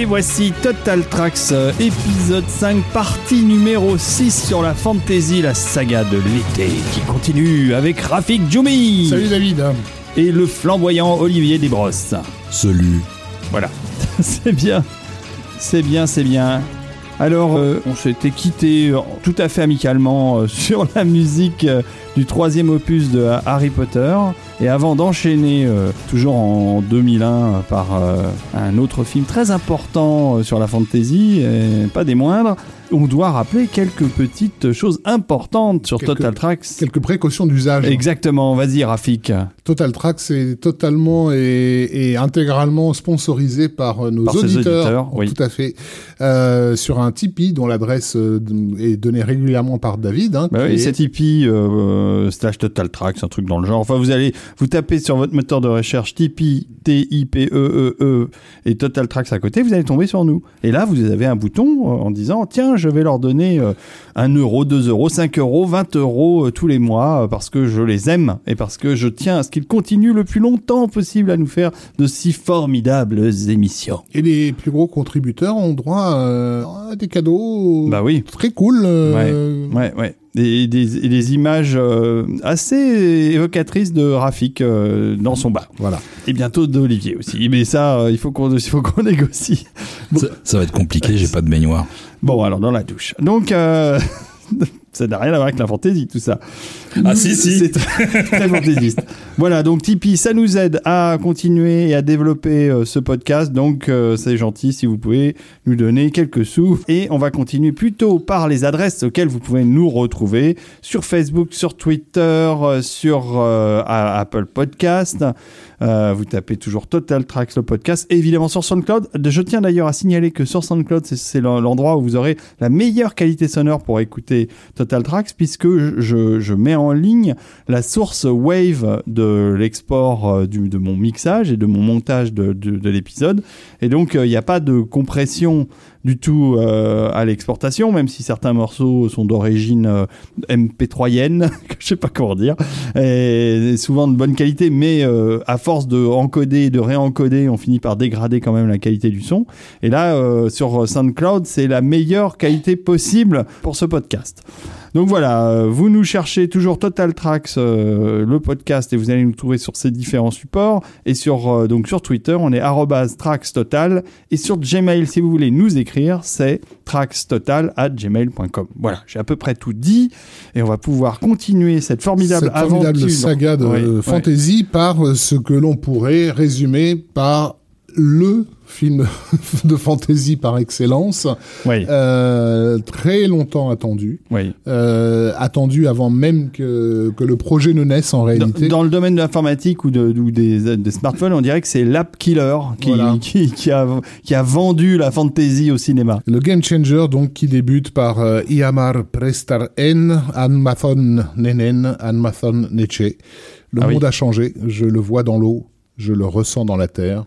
Et voici Total Tracks, euh, épisode 5, partie numéro 6 sur la fantasy, la saga de l'été, qui continue avec Rafik Djoumi Salut David. et le flamboyant Olivier Desbrosses. Salut. Voilà, c'est bien, c'est bien, c'est bien. Alors, euh, on s'était quitté euh, tout à fait amicalement euh, sur la musique euh, du troisième opus de Harry Potter. Et avant d'enchaîner, euh, toujours en 2001, euh, par euh, un autre film très important sur la fantasy, et pas des moindres, on doit rappeler quelques petites choses importantes sur Quelques- Total Tracks. Quelques précautions d'usage. Exactement, vas-y Rafik. Total Track, c'est totalement et, et intégralement sponsorisé par euh, nos Par auditeurs. auditeurs, oui. Tout à fait. Euh, sur un Tipeee dont l'adresse euh, est donnée régulièrement par David. Hein, Bah oui, est- c'est Tipeee euh, slash Total Tracks, un truc dans le genre. Enfin, vous allez vous tapez sur votre moteur de recherche Tipeee T I P E E et Total Tracks à côté, vous allez tomber sur nous. Et là, vous avez un bouton en disant tiens, je vais leur donner 1 euro, 2 euros, 5 euros, 20 euros tous les mois parce que je les aime et parce que je tiens à ce qu'ils continuent le plus longtemps possible à nous faire de si formidables émissions. Et les plus gros contributeurs ont droit euh, à des cadeaux Bah oui. très cool. euh, Ouais, ouais. Et des, et des images euh, assez évocatrices de Rafik euh, dans son bar. Voilà. Et bientôt d'Olivier aussi. Mais ça, euh, il faut qu'on il faut qu'on négocie. Ça, ça va être compliqué, j'ai pas de baignoire. Bon, alors dans la douche. Donc, euh, ça n'a rien à voir avec la fantaisie, tout ça. Ah, si, si. C'est très, très fantaisiste. Voilà, donc Tipeee, ça nous aide à continuer et à développer euh, ce podcast. Donc, euh, c'est gentil si vous pouvez nous donner quelques sous. Et on va continuer plutôt par les adresses auxquelles vous pouvez nous retrouver sur Facebook, sur Twitter, euh, sur Apple Podcast. Euh, vous tapez toujours Total Tracks le podcast, évidemment sur SoundCloud. Je tiens d'ailleurs à signaler que sur SoundCloud, c'est- c'est l'en- l'endroit où vous aurez la meilleure qualité sonore pour écouter Total Tracks, puisque je, je mets en ligne la source Wave de l'export euh, de mon mixage et de mon montage de, de- de l'épisode. Et donc, euh, il n'y a pas de compression du tout euh, à l'exportation, même si certains morceaux sont d'origine euh, MP3ienne, que je sais pas comment dire, et souvent de bonne qualité, mais euh, à force de encoder et de réencoder, on finit par dégrader quand même la qualité du son. Et là, sur SoundCloud, c'est la meilleure qualité possible pour ce podcast. Donc voilà, euh, vous nous cherchez toujours Total Tracks, euh, le podcast, et vous allez nous trouver sur ces différents supports. Et sur, euh, donc sur Twitter, on est trackstotal. Et sur Gmail, si vous voulez nous écrire, c'est trackstotal at gmail.com. Voilà, j'ai à peu près tout dit. Et on va pouvoir continuer cette formidable Cette formidable aventure. saga de ouais. fantasy par ce que l'on pourrait résumer par le film de fantasy par excellence, Oui, euh, très longtemps attendu, oui. euh, attendu avant même que, que le projet ne naisse en réalité. dans le domaine de l'informatique ou, de, ou des, des smartphones, on dirait que c'est l'app killer qui, Voilà. qui, qui a, qui a vendu la fantasy au cinéma. Le Game Changer, donc, qui débute par euh, Iamar Prestar N, Anmathon Nenen, Anmathon Neche. Le Ah oui. monde a changé, je le vois dans l'eau, je le ressens dans la terre.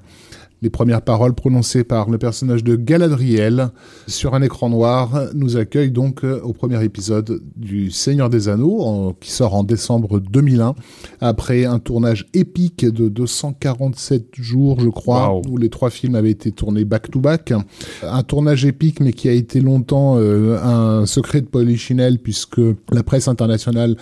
Les premières paroles prononcées par le personnage de Galadriel sur un écran noir nous accueillent donc euh, au premier épisode du Seigneur des Anneaux, qui sort en décembre 2001, après un tournage épique de 247 jours, je crois, Wow. où les trois films avaient été tournés back-to-back. Un tournage épique, mais qui a été longtemps euh, un secret de Polichinelle, puisque la presse internationale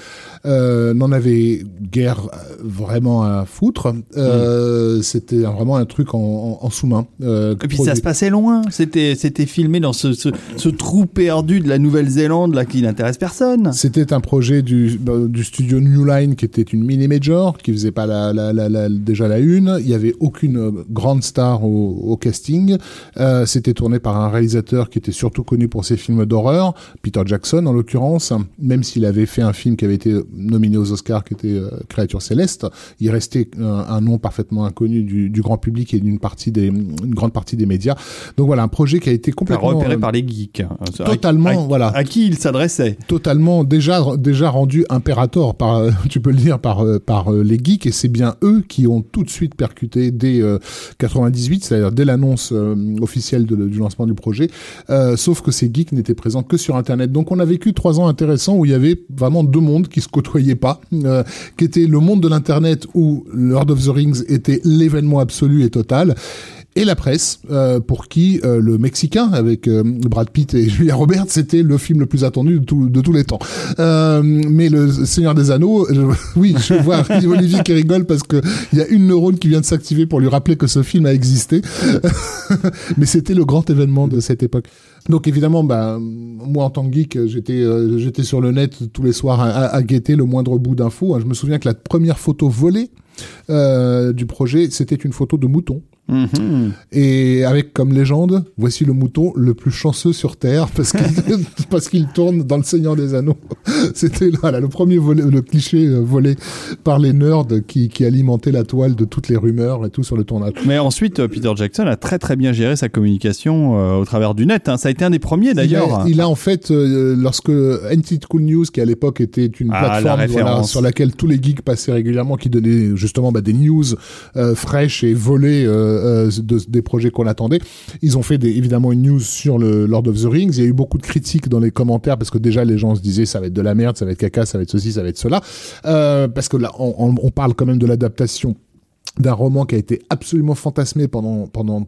euh, n'en avait guère vraiment à foutre. Euh, C'était vraiment un truc en, en- en sous-main. euh, Et puis produit- ça se passait loin. C'était, c'était filmé dans ce, ce, ce trou perdu de la Nouvelle-Zélande là qui n'intéresse personne. C'était un projet du, bah, du studio New Line qui était une mini major qui faisait pas la, la, la, la- déjà la une. Il y avait aucune euh, grande star au, au casting. Euh, C'était tourné par un réalisateur qui était surtout connu pour ses films d'horreur, Peter Jackson en l'occurrence. Même s'il avait fait un film qui avait été nominé aux Oscars, qui était euh, Créature céleste, il restait un, un nom parfaitement inconnu du, du grand public et d'une partie des, une grande partie des médias. Donc voilà, un projet qui a été complètement repéré euh, par les geeks. À- totalement, à, voilà. À qui il s'adressait totalement déjà déjà rendu impérator par euh, tu peux le dire par euh, par euh, les geeks et c'est bien eux qui ont tout de suite percuté dès euh, 98 c'est-à-dire dès l'annonce euh, officielle de- du lancement du projet Euh, sauf que ces geeks n'étaient présents que sur internet donc on a vécu trois ans intéressants où il y avait vraiment deux mondes qui se côtoyaient pas euh, qui était le monde de l'internet où Lord of the Rings était l'événement absolu et total et la presse, euh, pour qui euh, le Mexicain, avec euh, Brad Pitt et Julia Roberts, c'était le film le plus attendu de, tout- de tous les temps. Mais le Seigneur des Anneaux, je- oui, je vois Olivier qui rigole parce que il y a une neurone qui vient de s'activer pour lui rappeler que ce film a existé. mais c'était le grand événement de cette époque. Donc évidemment, bah, moi en tant que geek, j'étais j'étais sur le net tous les soirs à, à- à guetter le moindre bout d'infos. Je me souviens que la première photo volée euh, du projet, c'était une photo de mouton. Mhm. Et avec comme légende, voici le mouton le plus chanceux sur Terre parce qu'il parce qu'il tourne dans le Seigneur des Anneaux. C'était voilà, le premier volé, le cliché euh, volé par les nerds qui, qui alimentaient la toile de toutes les rumeurs et tout sur le tournage. Mais ensuite, euh, Peter Jackson a très très bien géré sa communication euh, au travers du net. hein. Ça a été un des premiers Il d'ailleurs. a, il a en fait, euh, lorsque NT Cool News, qui à l'époque était une Ah, plateforme la voilà, référence. sur laquelle tous les geeks passaient régulièrement, qui donnait justement bah, des news euh, fraîches et volées euh, de, des projets qu'on attendait, ils ont fait évidemment une news sur le Lord of the Rings. Il y a eu beaucoup de critiques dans les commentaires parce que déjà les gens se disaient ça va être de la merde, ça va être caca, ça va être ceci, ça va être cela, euh, parce que là on parle quand même de l'adaptation d'un roman qui a été absolument fantasmé pendant pendant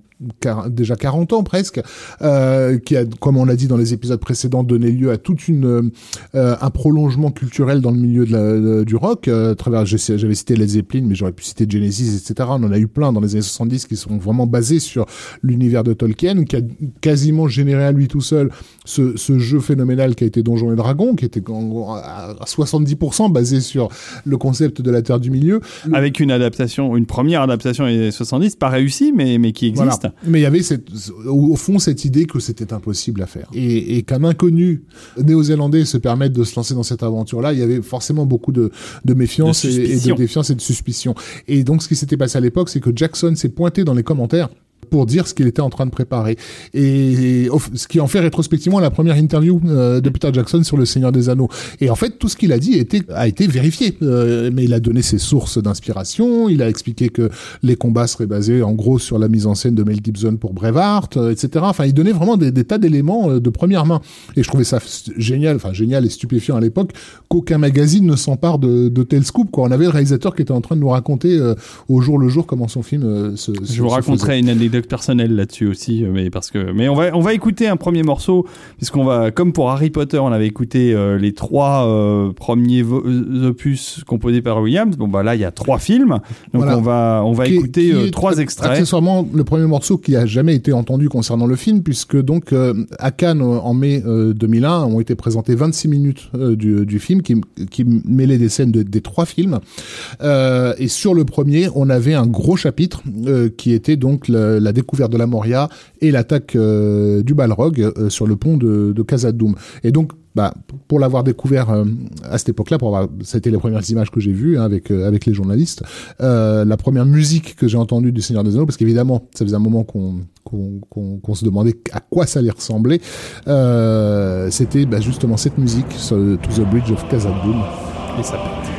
déjà 40 ans presque, euh, qui a, comme on l'a dit dans les épisodes précédents, donné lieu à toute une euh, un prolongement culturel dans le milieu de la, du rock. euh, à travers, j'avais cité Led Zeppelin, mais j'aurais pu citer Genesis, etc. On en a eu plein dans les années 70 qui sont vraiment basés sur l'univers de Tolkien, qui a quasiment généré à lui tout seul ce, ce jeu phénoménal qui a été Donjons et Dragons, qui était à à 70% basé sur le concept de la Terre du Milieu. Avec une adaptation, une première adaptation des années 70, pas réussie, mais, mais qui existe. Voilà. Mais il y avait cette, au fond cette idée que c'était impossible à faire. Et, et qu'un inconnu néo-zélandais se permette de se lancer dans cette aventure-là, il y avait forcément beaucoup de, de méfiance De et, et de défiance et de suspicion. Et donc ce qui s'était passé à l'époque, c'est que Jackson s'est pointé dans les commentaires pour dire ce qu'il était en train de préparer. Et, ce qui en fait rétrospectivement la première interview euh, de Peter Jackson sur Le Seigneur des Anneaux. Et en fait, tout ce qu'il a dit était, a été vérifié. Euh, mais il a donné ses sources d'inspiration, il a expliqué que les combats seraient basés en gros sur la mise en scène de Mel Gibson pour Braveheart, euh, etc. Enfin, il donnait vraiment des, des tas d'éléments de première main. Et je trouvais ça génial, enfin génial et stupéfiant à l'époque qu'aucun magazine ne s'empare de, de tel scoop. Quoi. On avait le réalisateur qui était en train de nous raconter au jour le jour comment son film se, se- Je vous raconterai une anecdote personnelle là-dessus aussi, euh, mais parce que, mais on va, on va écouter un premier morceau, puisqu'on va, comme pour Harry Potter, on avait écouté euh, les trois euh, premiers opus composés par Williams. Bon bah là, il y a trois films, donc Voilà. on va, on va qui écouter qui est trois extraits. Accessoirement, le premier morceau qui a jamais été entendu concernant le film, puisque donc à Cannes en mai euh, 2001 ont été présentées 26 minutes du, du film qui, qui mêlait des scènes de- des trois films. Et sur le premier, on avait un gros chapitre qui était donc la, la découverte de la Moria et l'attaque euh, du Balrog euh, sur le pont de, de Khazad-dûm. Et donc bah, pour l'avoir découvert euh, à cette époque-là, pour avoir, c'était les premières images que j'ai vues hein, avec les journalistes. La première musique que j'ai entendue du Seigneur des Anneaux, parce qu'évidemment, ça faisait un moment qu'on se demandait à quoi ça allait ressembler. C'était bah, justement cette musique, To the Bridge of Khazad-dûm. Et ça pète.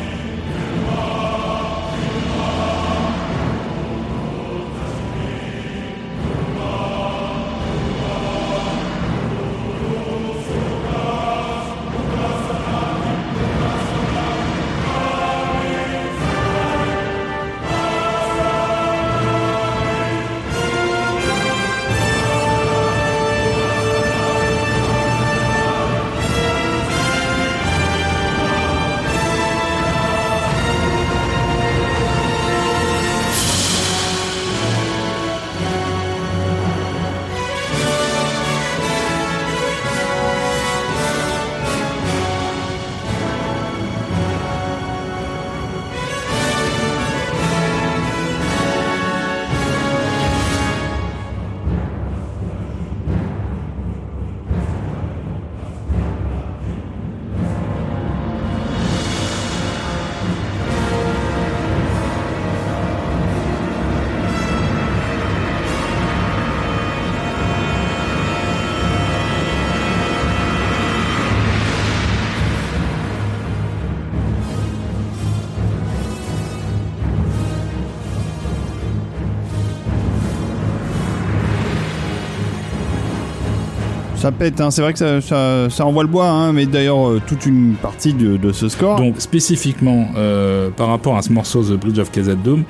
Ça pète, hein. c'est vrai que ça, envoie le bois, hein, mais d'ailleurs euh, toute une partie de, ce score. Donc spécifiquement euh, par rapport à ce morceau The Bridge of Khazad-dûm,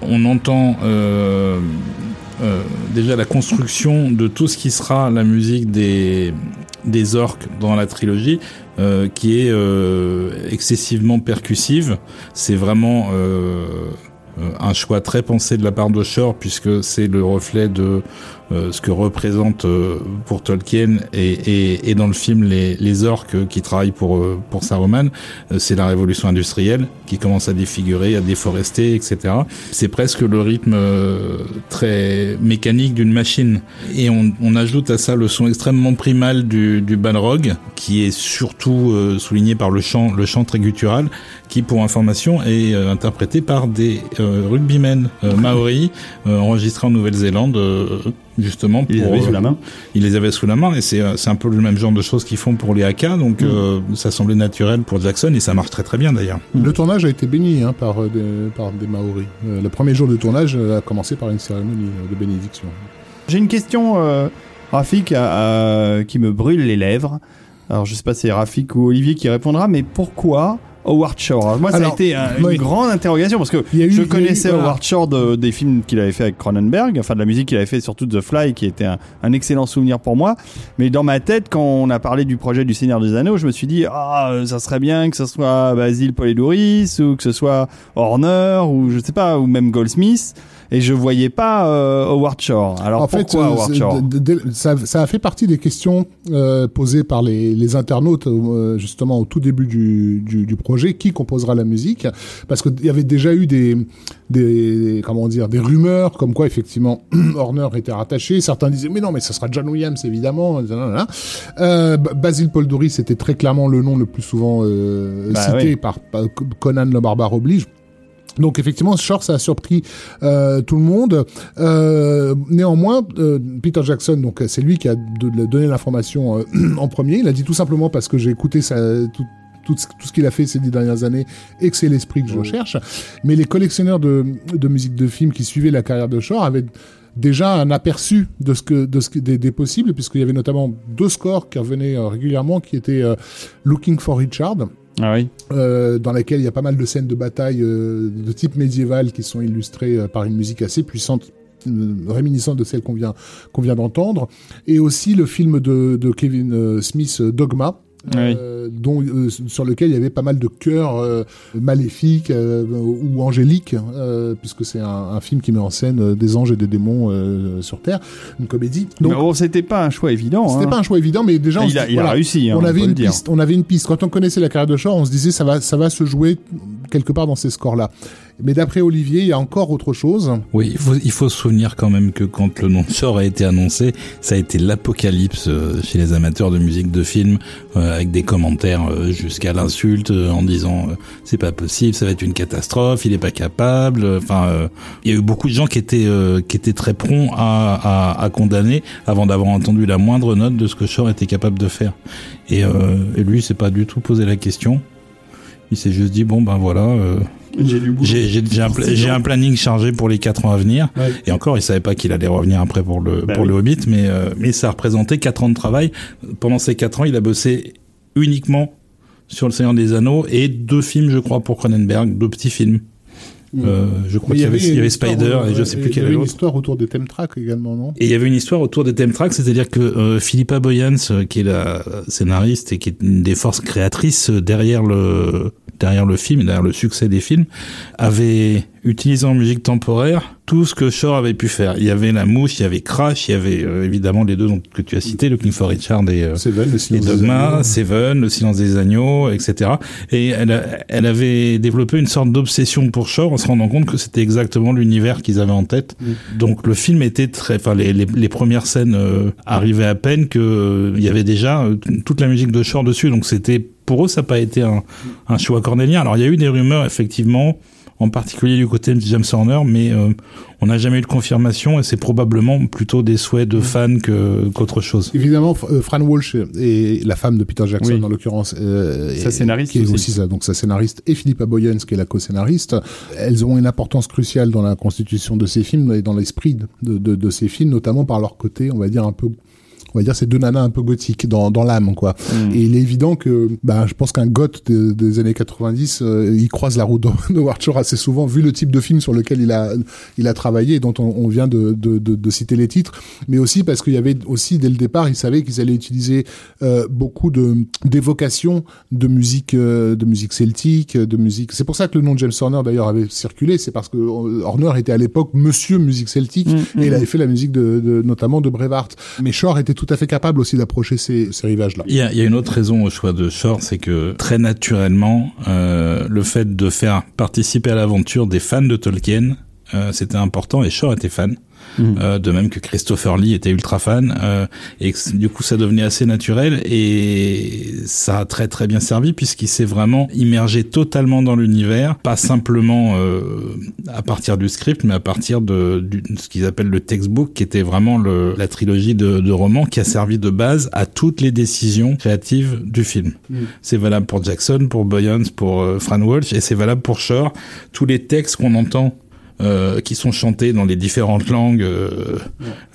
on entend euh, déjà la construction de tout ce qui sera la musique des, orques dans la trilogie, qui est excessivement percussive. C'est vraiment un choix très pensé de la part de Shore, puisque c'est le reflet de ce que représente euh, pour Tolkien et, et, et, dans le film les, les orques qui travaillent pour, euh, pour Saruman, c'est la révolution industrielle qui commence à défigurer, à déforester, etc. C'est presque le rythme très mécanique d'une machine. Et on, on, ajoute à ça le son extrêmement primal du, du qui est surtout souligné par le chant, le chant très guttural, qui, pour information, est interprété par des rugbymen maoris enregistrés en Nouvelle-Zélande justement. Il les avait sous la main. Il les avait sous la main et c'est c'est un peu le même genre de choses qu'ils font pour les AK, donc mm. euh, ça semblait naturel pour Jackson et ça marche très très bien d'ailleurs. Mm. Le tournage a été béni hein, par, des, par des Maoris. Euh, le premier jour de tournage a commencé par une cérémonie de bénédiction. J'ai une question, euh, Rafik, qui me brûle les lèvres. Alors je sais pas si c'est Rafik ou Olivier qui répondra, mais pourquoi Howard Shore. Moi, ça a été une grande interrogation parce que je connaissais Howard Shore de, des films qu'il avait fait avec Cronenberg, enfin de la musique qu'il avait fait surtout The Fly, qui était un, excellent souvenir pour moi. Mais dans ma tête, quand on a parlé du projet du Seigneur des Anneaux, je me suis dit, ah, ça serait bien que ce soit Basil Polidouris ou que ce soit Horner ou je sais pas, ou même Goldsmith et je voyais pas euh, Howard Shore. Alors en pourquoi fait, Howard Shore ça, ça, a fait partie des questions euh, posées par les, les internautes euh, justement au tout début du, du, du, projet. Qui composera la musique Parce qu'il y avait déjà eu des, des comment dire des rumeurs comme quoi effectivement Horner était rattaché. Certains disaient mais non mais ça sera John Williams évidemment. Euh, Basil Paul Doris était très clairement le nom le plus souvent euh, bah cité par, par Conan le barbare oblige. Donc effectivement, Shore, ça a surpris euh, tout le monde. Euh, néanmoins, euh, Peter Jackson, donc c'est lui qui a donné l'information euh, en premier. Il a dit tout simplement parce que j'ai écouté ça, tout, tout, tout, ce qu'il a fait ces dix dernières années et que c'est l'esprit que je recherche. Mais les collectionneurs de, de musique de film qui suivaient la carrière de Shore avaient déjà un aperçu de ce que, de ce des, des possibles, puisqu'il y avait notamment deux scores qui revenaient régulièrement, qui étaient Looking for Richard ah. Euh, dans laquelle il y a pas mal de scènes de bataille euh, de type médiéval qui sont illustrées euh, par une musique assez puissante réminiscente de celle qu'on vient qu'on vient d'entendre et aussi le film de Kevin Smith Dogma euh, dont, euh, sur lequel il y avait pas mal de chœurs euh, maléfiques euh, ou angéliques, hein, puisque c'est un, un, film qui met en scène des anges et des démons sur Terre, une comédie. Donc, bon, c'était pas un choix évident. C'était hein. pas un choix évident, mais déjà, il, a, il voilà, a, réussi. Hein, on, avait une piste, on avait une piste. Quand on connaissait la carrière de Shore, on se disait ça va, ça va se jouer quelque part dans ces scores-là. Mais d'après Olivier, il y a encore autre chose. Oui, il faut, il faut se souvenir quand même que quand le nom de Shore a été annoncé, ça a été l'apocalypse chez les amateurs de musique de film, euh, avec des commentaires euh, jusqu'à l'insulte euh, en disant c'est pas possible, ça va être une catastrophe, il est pas capable. Enfin, il y a eu beaucoup de gens qui étaient qui étaient très prompts à, à, à condamner avant d'avoir entendu la moindre note de ce que Shore était capable de faire. Et, et lui, s'est pas du tout posé la question. Il s'est juste dit bon ben voilà. J'ai un, un, planning chargé pour les 4 ans à venir. Ouais. Et encore, il savait pas qu'il allait revenir après pour le, bah pour oui. le Hobbit, mais, euh, mais ça représentait 4 ans de travail. Pendant ces 4 ans, il a bossé uniquement sur Le Seigneur des Anneaux et deux films, je crois, pour Cronenberg, deux petits films. Euh, je crois qu'il y, avait, y avait Spider et je sais plus quel Il y avait une histoire autour des theme tracks également, non? Et il y avait une histoire autour des theme tracks, c'est-à-dire que euh, Philippa Boyens, euh, qui est la scénariste et qui est une des forces créatrices derrière le derrière le film, derrière le succès des films, avait utilisé en musique temporaire tout ce que Shore avait pu faire. Il y avait La Mouche, il y avait Crash, il y avait euh, évidemment les deux donc, que tu as cités, Looking for Richard et, euh, Seven, le et Dogma, Seven, Le Silence des Agneaux, etc. Et elle, a, elle avait développé une sorte d'obsession pour Shore en se rendant compte que c'était exactement l'univers qu'ils avaient en tête. Mm. Donc le film était très... Enfin, les, les, les premières scènes euh, arrivaient à peine qu'il euh, y avait déjà euh, toute la musique de Shore dessus. Donc c'était... Pour eux, ça n'a pas été un, un choix cornélien. Alors il y a eu des rumeurs, effectivement, en particulier du côté de James Horner, mais euh, on n'a jamais eu de confirmation et c'est probablement plutôt des souhaits de fans que, qu'autre chose. Évidemment, euh, Fran Walsh et la femme de Peter Jackson, oui. en l'occurrence, euh, sa scénariste qui est aussi, aussi ça, donc sa scénariste, et Philippa Boyens, qui est la co-scénariste, elles ont une importance cruciale dans la constitution de ces films et dans l'esprit de, de, de ces films, notamment par leur côté, on va dire, un peu on va dire, ces deux nanas un peu gothiques dans, dans l'âme, quoi. Mm. Et il est évident que, bah, je pense qu'un goth des, des années 90, euh, il croise la route de, de Howard Shore assez souvent, vu le type de film sur lequel il a, il a travaillé et dont on, on vient de, de, de, de citer les titres, mais aussi parce qu'il y avait aussi dès le départ, il savait qu'ils allaient utiliser euh, beaucoup de d'évocations de musique, euh, de musique celtique, de musique. C'est pour ça que le nom de James Horner d'ailleurs avait circulé, c'est parce que euh, Horner était à l'époque Monsieur musique celtique Mm, et il mm. avait fait la musique de, de notamment de Braveheart. Mais Shore était tout à fait capable aussi d'approcher ces, rivages-là. Il y, a, il y a une autre raison au choix de Shore, c'est que très naturellement, euh, le fait de faire participer à l'aventure des fans de Tolkien, euh, c'était important et Shore était fan. Mhm. Euh, de même que Christopher Lee était ultra fan euh, et que, du coup ça devenait assez naturel et ça a très très bien servi puisqu'il s'est vraiment immergé totalement dans l'univers pas simplement euh, à partir du script mais à partir de, du- de ce qu'ils appellent le textbook qui était vraiment le, la trilogie de, de romans qui a servi de base à toutes les décisions créatives du film. C'est valable pour Jackson pour Boyens pour euh, Fran Walsh et c'est valable pour Shore. Tous les textes qu'on entend euh, qui sont chantés dans les différentes langues, euh,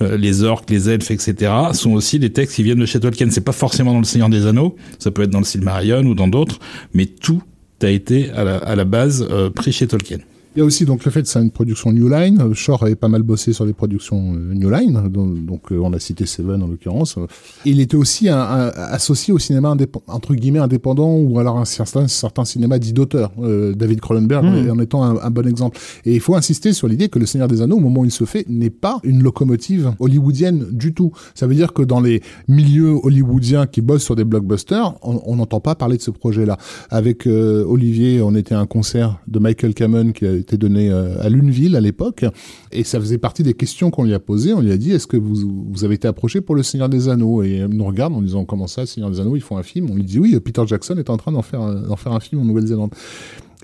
euh, les orques, les elfes, etc., sont aussi des textes qui viennent de chez Tolkien. C'est pas forcément dans le Seigneur des Anneaux, ça peut être dans le Silmarillion ou dans d'autres, mais tout a été à la, à la base euh, pris chez Tolkien. Il y a aussi donc le fait que c'est une production New Line. Shore avait pas mal bossé sur les productions euh, New Line, donc, donc, euh, on a cité Seven en l'occurrence. Il était aussi un, un- associé au cinéma entre guillemets indépendant ou alors un certain, certain cinéma dit d'auteur. Euh, David Cronenberg Mhm. en étant un, un bon exemple. Et il faut insister sur l'idée que Le Seigneur des Anneaux, au moment où il se fait, n'est pas une locomotive hollywoodienne du tout. Ça veut dire que dans les milieux hollywoodiens qui bossent sur des blockbusters, on n'entend pas parler de ce projet-là. Avec euh, Olivier, on était à un concert de Michael Cameron qui a été donné euh, à Luneville à l'époque, et ça faisait partie des questions qu'on lui a posées. On lui a dit est-ce que vous, vous avez été approché pour le Seigneur des Anneaux? Et il nous regarde en disant comment ça, Seigneur des Anneaux, ils font un film On lui dit oui, Peter Jackson est en train d'en faire, d'en faire un film en Nouvelle-Zélande.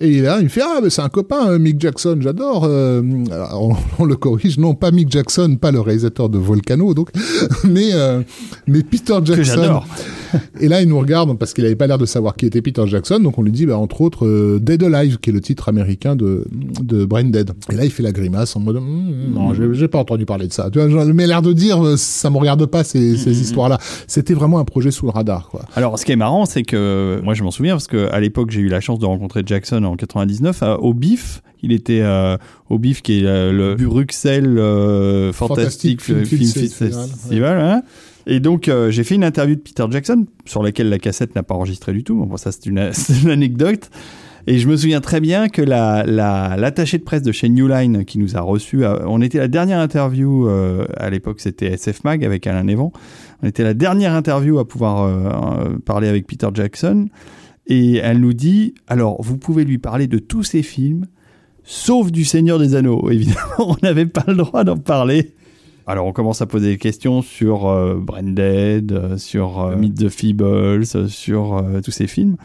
Et là, il me fait ah mais c'est un copain euh, Mick Jackson, j'adore. Euh, on, on le corrige, non pas Mick Jackson, pas le réalisateur de Volcano, donc, mais euh, mais Peter Jackson. Que. Et là, il nous regarde parce qu'il avait pas l'air de savoir qui était Peter Jackson, donc on lui dit, bah, entre autres, euh, Dead Alive, qui est le titre américain de, de Brain Dead. Et là, il fait la grimace en mode, Hum, non, j'ai pas entendu parler de ça. Tu vois, mais l'air de dire, ça me regarde pas ces, ces histoires-là. C'était vraiment un projet sous le radar, quoi. Alors, ce qui est marrant, c'est que moi, je m'en souviens parce que à l'époque, j'ai eu la chance de rencontrer Jackson en 99 à- au BIF. Il était euh, au BIF, qui est euh, le Bruxelles euh, Fantastic, Fantastic Film Film Festival, Festival. hein. Et donc, euh, j'ai fait une interview de Peter Jackson sur laquelle la cassette n'a pas enregistré du tout. Bon, ça, c'est une, anecdote. Et je me souviens très bien que la, la, l'attaché de presse de chez New Line qui nous a reçus, euh, on était la dernière interview, euh, à l'époque c'était SF Mag avec Alain Lévent, on était la dernière interview à pouvoir euh, euh, parler avec Peter Jackson. Et elle nous dit, alors vous pouvez lui parler de tous ses films, sauf du Seigneur des Anneaux. Évidemment, on n'avait pas le droit d'en parler. Alors on commence à poser des questions sur euh, euh, sur euh. Meet the Feebles, euh, sur euh, tous ces films.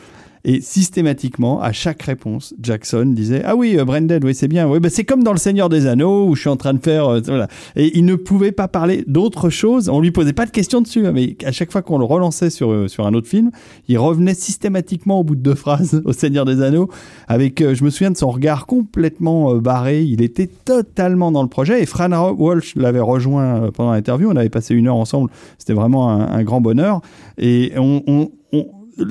Et systématiquement, à chaque réponse, Jackson disait Ah oui, euh, Branded, oui, c'est bien. Oui, bah, c'est comme dans Le Seigneur des Anneaux où je suis en train de faire. euh. Et il ne pouvait pas parler d'autre chose. On lui posait pas de questions dessus. hein, Mais à chaque fois qu'on le relançait sur, euh, sur un autre film, il revenait systématiquement au bout de deux phrases au Seigneur des Anneaux. Avec, euh, je me souviens de son regard complètement barré. Il était totalement dans le projet. Et Fran Walsh l'avait rejoint pendant l'interview. On avait passé une heure ensemble. C'était vraiment un, grand bonheur. Et on-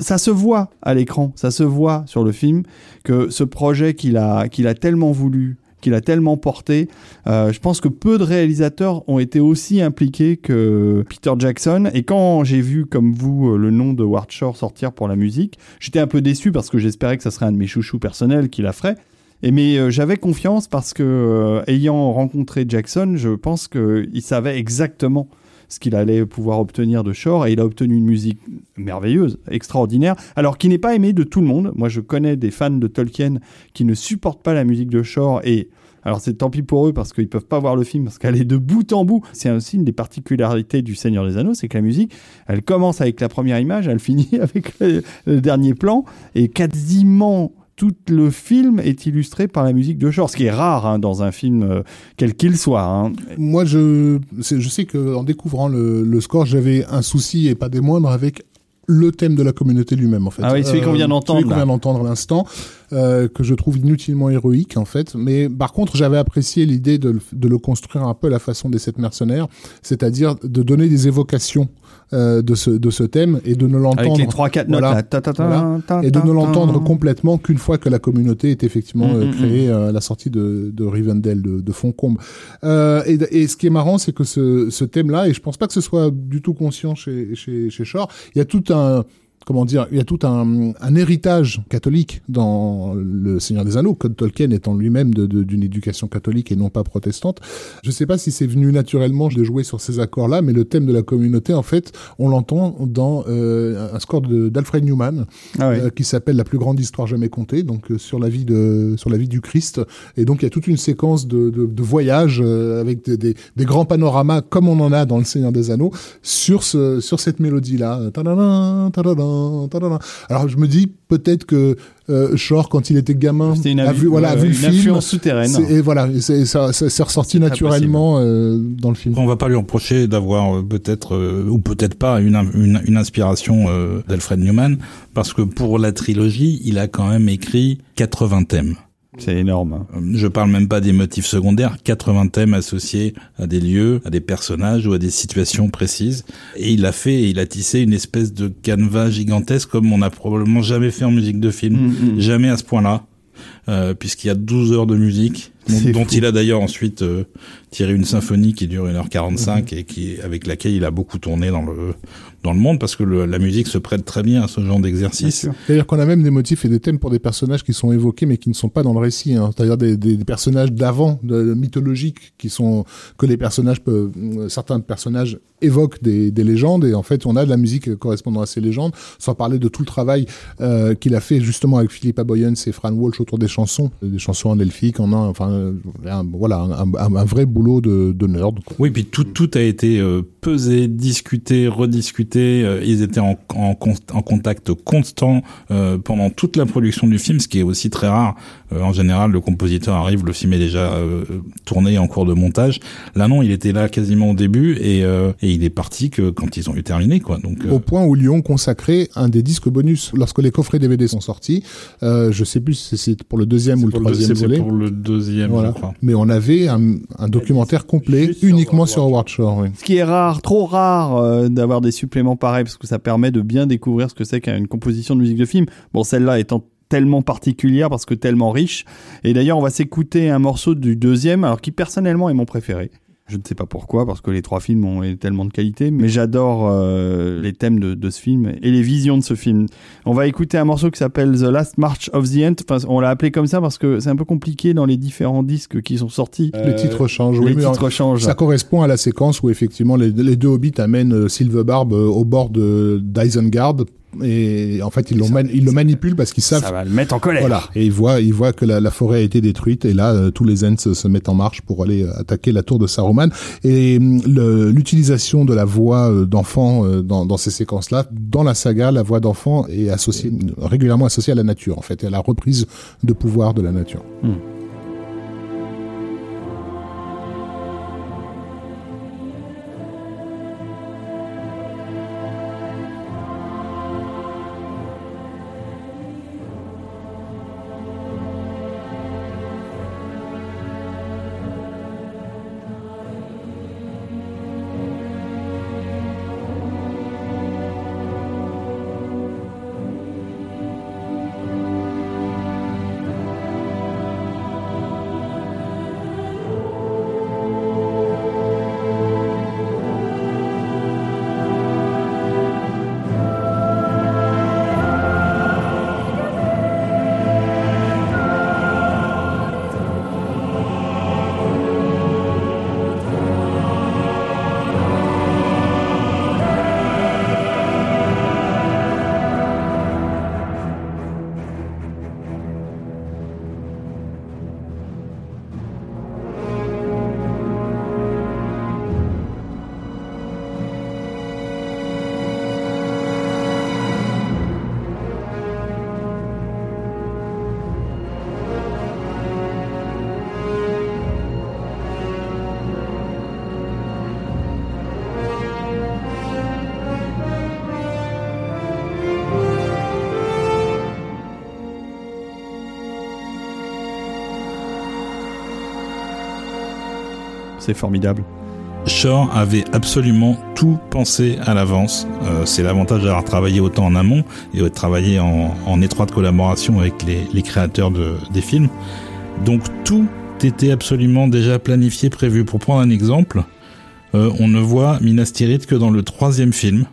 ça se voit à l'écran, ça se voit sur le film que ce projet qu'il a, qu'il a tellement voulu, qu'il a tellement porté, euh, je pense que peu de réalisateurs ont été aussi impliqués que Peter Jackson. Et quand j'ai vu, comme vous, euh, le nom de Ward sortir pour la musique, j'étais un peu déçu parce que j'espérais que ça serait un de mes chouchous personnels qui la ferait. Mais euh, j'avais confiance parce que, ayant rencontré Jackson, je pense qu'il savait exactement ce qu'il allait pouvoir obtenir de Shore et il a obtenu une musique merveilleuse, extraordinaire, alors qui n'est pas aimée de tout le monde. Moi, je connais des fans de Tolkien qui ne supportent pas la musique de Shore et alors c'est tant pis pour eux parce qu'ils peuvent pas voir le film parce qu'elle est de bout en bout. C'est aussi une des particularités du Seigneur des Anneaux, c'est que la musique, elle commence avec la première image, elle finit avec le, le dernier plan et quasiment tout le film est illustré par la musique de Shore, ce qui est rare hein, dans un film euh, quel qu'il soit. hein. Moi, je, je sais que en découvrant le, le score, j'avais un souci et pas des moindres avec le thème de la communauté lui-même en fait. Ah oui, celui qu'on vient d'entendre, Celui qu'on vient d'entendre à l'instant. euh, que je trouve inutilement héroïque en fait. Mais par contre, j'avais apprécié l'idée de, de, le construire un peu à la façon des sept mercenaires, c'est-à-dire de donner des évocations euh, de ce de ce thème et de ne l'entendre avec les trois quatre notes voilà, là, ta, ta, ta, voilà. et de ne l'entendre complètement qu'une fois que la communauté est effectivement Mm, euh, mm, créée euh, à la sortie de, de Rivendell, de, de Foncombe. Euh, et, et ce qui est marrant, c'est que ce, ce thème-là, et je pense pas que ce soit du tout conscient chez, chez, chez Shore, il y a tout un comment dire, il y a tout un, un héritage catholique dans le Seigneur des Anneaux, Code Tolkien étant lui-même d'une éducation catholique et non pas protestante. Je sais pas si c'est venu naturellement de jouer sur ces accords-là, mais le thème de la communauté, en fait, on l'entend dans euh, un score d'Alfred Newman Ah ouais. euh, qui s'appelle La plus grande histoire jamais contée, donc euh, sur la vie de sur la vie du Christ. Et donc il y a toute une séquence de, de, de voyages euh, avec des, des, des grands panoramas comme on en a dans le Seigneur des Anneaux sur ce sur cette mélodie-là. Tadadam, tadadam, tadadam. Alors je me dis peut-être que euh, Shore quand il était gamin une, a vu voilà a vu le une film. influence souterraine. Et voilà, et c'est- ça, ça s'est ressorti naturellement euh, dans le film. On va pas lui reprocher d'avoir euh, peut-être euh, ou peut-être pas une, une, une inspiration euh, d'Alfred Newman parce que pour la trilogie, il a quand même écrit 80 thèmes. C'est énorme. Euh, Je parle même pas des motifs secondaires, 80 thèmes associés à des lieux, à des personnages ou à des situations précises. Et il a fait, il a tissé une espèce de canevas gigantesque comme on a probablement jamais fait en musique de film. Mm, mm. Jamais à ce point-là, euh, puisqu'il y a 12 heures de musique, dont, fou. il a d'ailleurs ensuite euh, tiré une symphonie qui dure 1h45 et qui, avec laquelle il a beaucoup tourné dans le, dans le monde, parce que le- la musique se prête très bien à ce genre d'exercice. C'est-à-dire qu'on a même des motifs et des thèmes pour des personnages qui sont évoqués mais qui ne sont pas dans le récit. Hein. C'est-à-dire des, des, des personnages d'avant, de, de mythologiques, qui sont que les personnages peuvent, euh, certains personnages évoquent des, des légendes et en fait on a de la musique correspondant à ces légendes. Sans parler de tout le travail euh, qu'il a fait justement avec Philippa Boyens et Fran Walsh autour des chansons, des chansons en elfique, en un, enfin un- voilà un, vrai boulot de, nerd. Oui, puis tout, tout a été pesé, discuté, rediscuté. euh, ils étaient en, en, en contact constant euh, pendant toute la production du film, ce qui est aussi très rare. Euh, en général, le compositeur arrive, le film est déjà euh, tourné en cours de montage. Là, non, il était là quasiment au début et, euh, et il est parti que quand ils ont eu terminé, quoi. Donc, euh, Au point où Lyon consacrait un des disques bonus lorsque les coffrets DVD sont sortis. Euh, je sais plus si c'est pour le deuxième ou le troisième c'est volet. pour le deuxième, Voilà. je crois. Mais on avait un, un documentaire complet uniquement sur Howard Shore. Oui. Ce qui est rare, trop rare euh, d'avoir des suppléments pareils parce que ça permet de bien découvrir ce que c'est qu'une composition de musique de film. Bon, celle-là étant tellement particulière parce que tellement riche. Et d'ailleurs, on va s'écouter un morceau du deuxième, alors qui personnellement est mon préféré. Je ne sais pas pourquoi, parce que les trois films ont tellement de qualité, mais j'adore euh, les thèmes de, de ce film et les visions de ce film. On va écouter un morceau qui s'appelle The Last March of the End. Enfin, on l'a appelé comme ça parce que c'est un peu compliqué dans les différents disques qui sont sortis. les titres changent. oui, les mais titres changent. Ça correspond à la séquence où effectivement les, les deux hobbits amènent euh, Silverbarb euh, au bord de d'Isengard et en fait ils, l'ont man- ils le manipulent parce qu'ils savent Ça va le mettre en colère. Voilà, et ils voient, ils voient que la, la forêt a été détruite, et là, euh, tous les Ents se, se mettent en marche pour aller euh, attaquer la tour de Saruman. Et hum, l'utilisation de la voix euh, d'enfant euh, dans, dans ces séquences-là, dans la saga, la voix d'enfant est associée, régulièrement associée à la nature, en fait, et à la reprise de pouvoir de la nature. C'est formidable. Shore avait absolument tout pensé à l'avance. Euh, c'est l'avantage d'avoir travaillé autant en amont et de travailler en, en, étroite collaboration avec les, les créateurs de, des films. Donc tout était absolument déjà planifié, prévu. Pour prendre un exemple, euh, on ne voit Minas Tirith que dans le troisième film.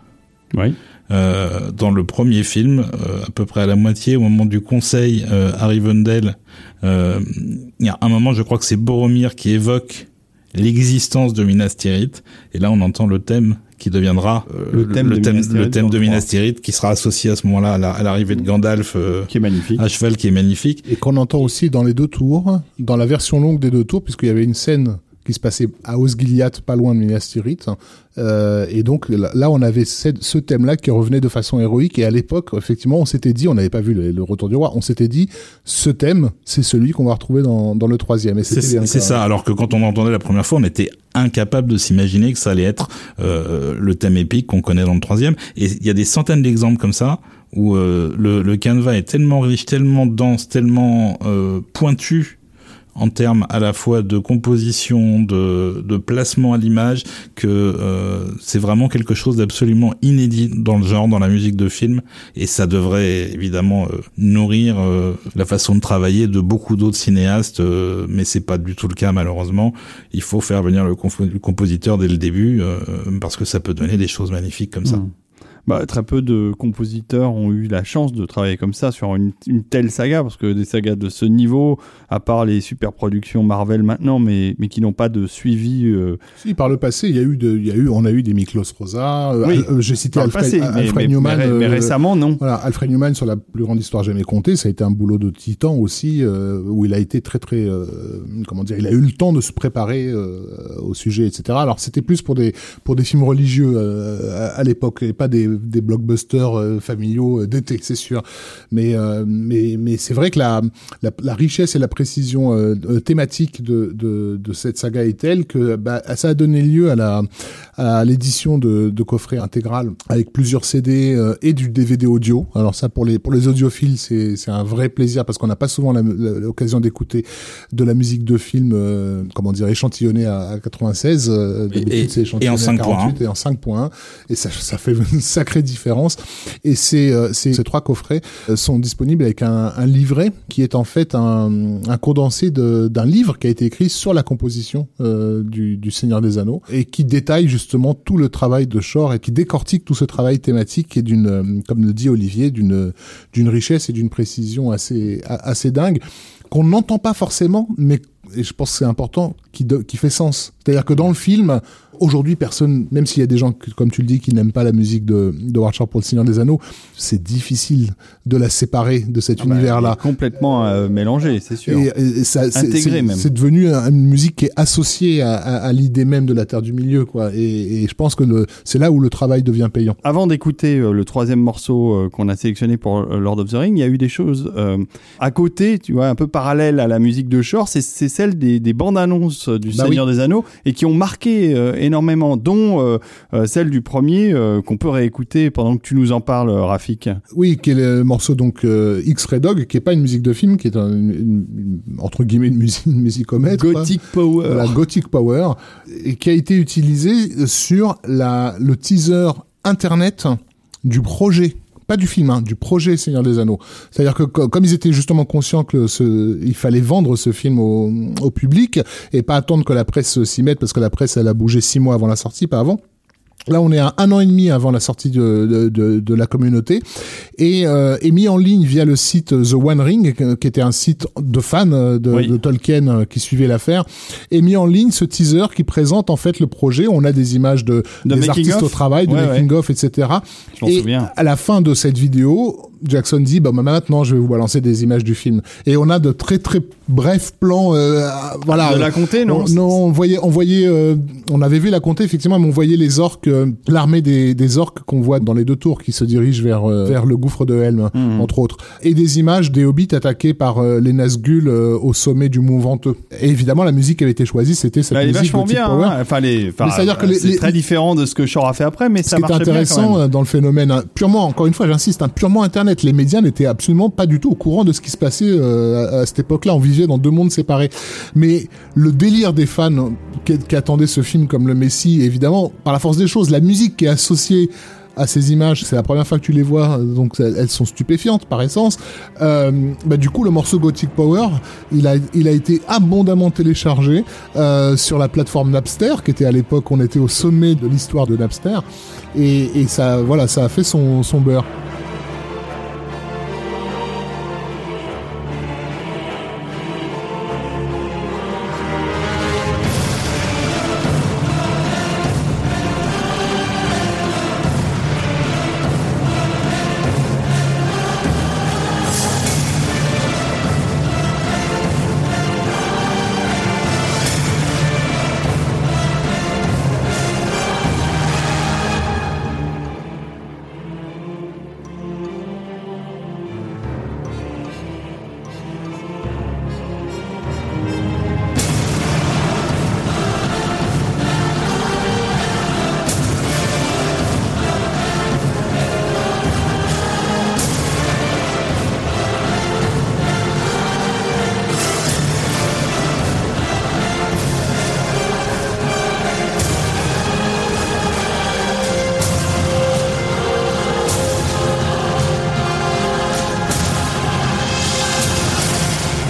Oui. Euh, dans le premier film, euh, à peu près à la moitié, au moment du conseil euh, à Rivendell, il y a un moment, je crois que c'est Boromir qui évoque l'existence de Minas Tirith, et là on entend le thème qui deviendra euh, le thème, le de, thème, Minas le thème de Minas Tirith, qui sera associé à ce moment-là à l'arrivée de Gandalf, euh, qui est magnifique, à cheval, qui est magnifique, et qu'on entend aussi dans les deux tours, dans la version longue des deux tours, puisqu'il y avait une scène qui se passait à Osgiliath, pas loin de Minas Tirith. Euh, et donc là, on avait ce thème-là qui revenait de façon héroïque. Et à l'époque, effectivement, on s'était dit, on n'avait pas vu le, le, Retour du Roi, on s'était dit, ce thème, c'est celui qu'on va retrouver dans, dans le troisième. C'est ça. Alors que quand on entendait la première fois, on était incapable de s'imaginer que ça allait être euh, le thème épique qu'on connaît dans le troisième. Et il y a des centaines d'exemples comme ça où euh, le, le canevas est tellement riche, tellement dense, tellement euh, pointu en termes à la fois de composition, de, de placement à l'image, que euh, c'est vraiment quelque chose d'absolument inédit dans le genre, dans la musique de film, et ça devrait évidemment euh, nourrir euh, la façon de travailler de beaucoup d'autres cinéastes, euh, mais c'est pas du tout le cas malheureusement. Il faut faire venir le, comp le compositeur dès le début, euh, parce que ça peut donner des choses magnifiques comme ça. Bah, très peu de compositeurs ont eu la chance de travailler comme ça sur une, une, telle saga, parce que des sagas de ce niveau, à part les super productions Marvel maintenant, mais, mais qui n'ont pas de suivi. Euh... Si, par le passé, il y a eu, de, il y a eu, on a eu des Miklos Rosa. Euh, oui, euh, j'ai cité Alfred, passé, Alfred mais, Newman. Mais, mais, récemment, non. Voilà, Alfred Newman sur la plus grande histoire jamais comptée, ça a été un boulot de titan aussi, où il a été très très, comment dire, il a eu le temps de se préparer au sujet, etc. Alors c'était plus pour des pour des films religieux à l'époque et pas des des blockbusters euh, familiaux euh, d'été, c'est sûr. Mais euh, mais mais c'est vrai que la, la, la richesse et la précision thématique de, de, de cette saga est telle que bah, ça a donné lieu à la à l'édition de, de coffrets intégral avec plusieurs CD et du DVD audio. Alors ça pour les pour les audiophiles c'est c'est un vrai plaisir parce qu'on n'a pas souvent l'occasion d'écouter de la musique de film euh, comment dire échantillonnée à, à 96 euh, et, et, et, en 5 points et en 5.1 et ça ça fait une sacrée différence. Et ces, euh, ces, ces, trois coffrets sont disponibles avec un, livret qui est en fait un, condensé d'un livre qui a été écrit sur la composition euh, du, Seigneur des Anneaux et qui détaille justement tout le travail de Shore et qui décortique tout ce travail thématique est d'une, comme le dit Olivier, d'une d'une richesse et d'une précision assez assez dingue qu'on n'entend pas forcément, mais et je pense que c'est important, qui, qui fait sens. C'est-à-dire que dans le film, aujourd'hui, personne, même s'il y a des gens, comme tu le dis, qui n'aiment pas la musique de, de Warchard pour le Seigneur des Anneaux, c'est difficile de la séparer de cet ah univers-là. Bah, complètement euh, mélangé, c'est sûr. Et, et ça, Intégré même. C'est devenu une musique qui est associée à, à, à l'idée même de la Terre du Milieu, quoi. Et, et je pense que c'est là où le travail devient payant. Avant d'écouter euh, le troisième morceau euh, qu'on a sélectionné pour euh, Lord of the Ring, il y a eu des choses à côté, tu vois, un peu parallèles à la musique de Shore. C'est celle des, des bandes annonces du bah Seigneur oui. des Anneaux et qui ont marqué énormément, dont euh, euh, celle du premier qu'on peut réécouter pendant que tu nous en parles, Rafik. Oui, qui est le morceau donc X-Ray Dog, qui est pas une musique de film, qui est un, une, une, entre guillemets une musique, une musicomètre. Gothic quoi. Power. Voilà, Gothic Power, et qui a été utilisé sur la, le teaser internet du projet pas du film, hein, du projet Seigneur des Anneaux. C'est-à-dire que comme ils étaient justement conscients que il fallait vendre ce film au, au public et pas attendre que la presse s'y mette parce que la presse elle a bougé six mois avant la sortie, pas avant. Là, on est à un an et demi avant la sortie de, de, de, de la communauté et euh, est mis en ligne via le site The One Ring, qui était un site de fans de, oui. de Tolkien euh, qui suivait l'affaire, est mis en ligne ce teaser qui présente en fait le projet. On a des images de, de des artistes off. au travail, de ouais, making ouais. of, etc. Je et souviens. à la fin de cette vidéo, Jackson dit bah maintenant je vais vous balancer des images du film. Et on a de très très brefs plans euh, voilà. De la comté non on, non on voyait on voyait euh, on avait vu la comté effectivement mais on voyait les orques euh, l'armée des, des orques qu'on voit dans les deux tours qui se dirigent vers euh, vers le gouffre de Helm mmh. entre autres. Et des images des hobbits attaqués par euh, les Nazgûl euh, au sommet du mont Venteux. Et évidemment la musique qui avait été choisie c'était cette bah, elle est musique vachement bien hein. enfin les enfin, c'est-à-dire que c'est très différent de ce que Shore a fait après mais ce ça qui est intéressant bien dans le phénomène hein, purement encore une fois j'insiste un purement internet Les médias n'étaient absolument pas du tout au courant de ce qui se passait euh, à, cette époque-là. On vivait dans deux mondes séparés. Mais le délire des fans qui, attendaient ce film comme le Messie, évidemment, par la force des choses, la musique qui est associée à ces images, c'est la première fois que tu les vois, donc elles sont stupéfiantes par essence. Euh, bah, du coup, le morceau Gothic Power, il a, été abondamment téléchargé euh, sur la plateforme Napster, qui était à l'époque, on était au sommet de l'histoire de Napster, et, ça, voilà, ça a fait son beurre.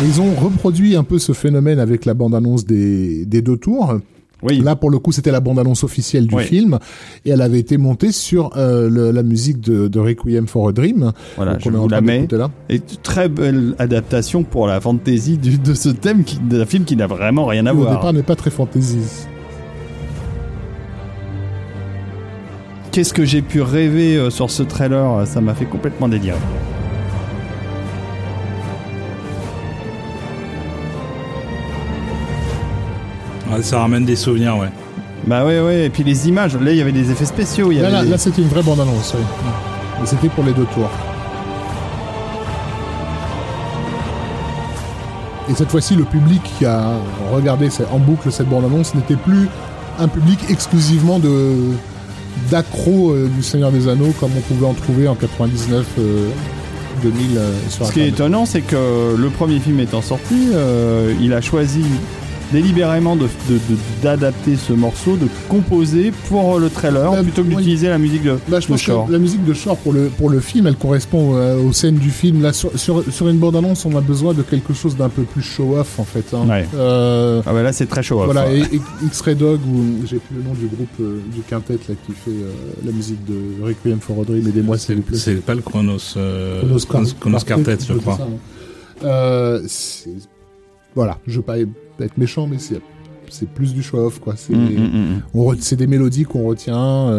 Ils ont reproduit un peu ce phénomène avec la bande-annonce des, des deux tours. Oui. Là, pour le coup, c'était la bande-annonce officielle du film, et elle avait été montée sur euh, le, la musique de, de, Requiem for a Dream. Voilà, Donc, je vous la mets. Là. Et très belle adaptation pour la fantasy du, de ce thème d'un film qui n'a vraiment rien à voir. Au départ, n'est pas très fantasy. Qu'est-ce que j'ai pu rêver euh, sur ce trailer? Ça m'a fait complètement délirer. Ça ramène des souvenirs, ouais. Bah ouais, ouais. Et puis les images, là, il y avait des effets spéciaux. Il y là, avait là, des... là c'était une vraie bande-annonce, oui. Et c'était pour les deux tours. Et cette fois-ci, le public qui a regardé en boucle cette bande-annonce n'était plus un public exclusivement de d'accro euh, du Seigneur des Anneaux comme on pouvait en trouver en 99 euh, 2000 euh, sur Ce qui est étonnant, c'est que le premier film étant sorti, euh, il a choisi délibérément d'adapter de, de, ce morceau, de composer pour le trailer bah, plutôt que oui. d'utiliser la musique de, bah, je de pense Shore. Que la musique de Shore pour le, pour le film, elle correspond euh, aux scènes du film. Là, sur, sur, sur une bande-annonce, on a besoin de quelque chose d'un peu plus show-off en fait. Hein. Ouais. Euh, ah bah là, c'est très show-off. Voilà, ouais. et, et X-Ray Dog, ou j'ai plus le nom du groupe euh, du quintet là, qui fait euh, la musique de Requiem for a Dream, aidez-moi s'il vous plaît. C'est pas le Chronos, euh, Chronos, Chronos, Chronos Quartet, je crois. Ça, hein. voilà, je veux pas être méchant, mais c'est c'est plus du show-off, quoi. C'est mm, mm, des mélodies qu'on retient.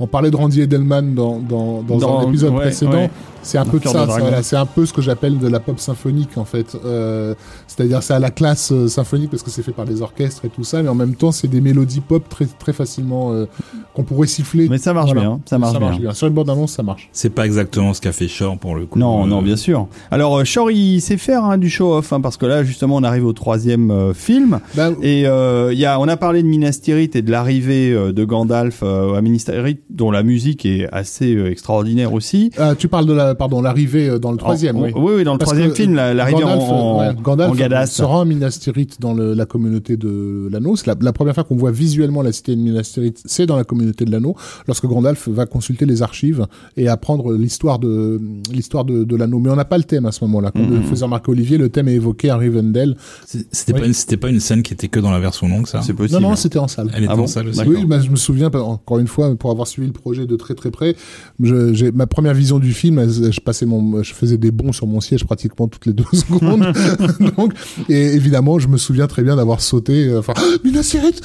Euh, on parlait de Randy Edelman dans, dans, dans, dans un épisode ouais, précédent. Ouais. C'est un peu de ça. Voilà, c'est un peu ce que j'appelle de la pop symphonique, en fait. Euh, C'est-à-dire, c'est à la classe euh, symphonique parce que c'est fait par des orchestres et tout ça, mais en même temps, c'est des mélodies pop très, très facilement euh, qu'on pourrait siffler. Mais ça marche voilà. bien. Ça marche, ça marche bien. bien. Sur une bande annonce, ça marche. C'est pas exactement ce qu'a fait Shore pour le coup. Non, euh... non, bien sûr. Alors, Shore, il sait faire hein, du show-off, hein, parce que là, justement, on arrive au troisième euh, film. Bah, et euh, y a, on a parlé de Minas Tirith et de l'arrivée euh, de Gandalf à Minas Tirith, dont la musique est assez euh, extraordinaire aussi. Ah, tu parles de la, pardon, l'arrivée dans le troisième, en, oui. Oui, oui, dans le Parce troisième film, l'arrivée en, en, ouais, Gandalf en se rend à Minas Tirith dans le, la communauté de l'anneau. C'est la, la, première fois qu'on voit visuellement la cité de Minas Tirith, c'est dans la communauté de l'anneau, lorsque Gandalf va consulter les archives et apprendre l'histoire de l'histoire de, de l'anneau. Mais on n'a pas le thème à ce moment-là. Comme Mm-hmm. mm -hmm. le faisait remarquer Olivier, le thème est évoqué à Rivendell. C'était oui. pas, une, pas une scène qui était que dans la version longue, ça C'est possible. Non, non, c'était en salle. Elle était ah bon en salle aussi. Oui, bah, je me souviens, encore une fois, pour avoir suivi le projet de très très près, je, ma première vision du film, je passais mon, je faisais des bonds sur mon siège pratiquement toutes les deux secondes. Donc, et évidemment, je me souviens très bien d'avoir sauté, euh, enfin, oh, Minas Tirith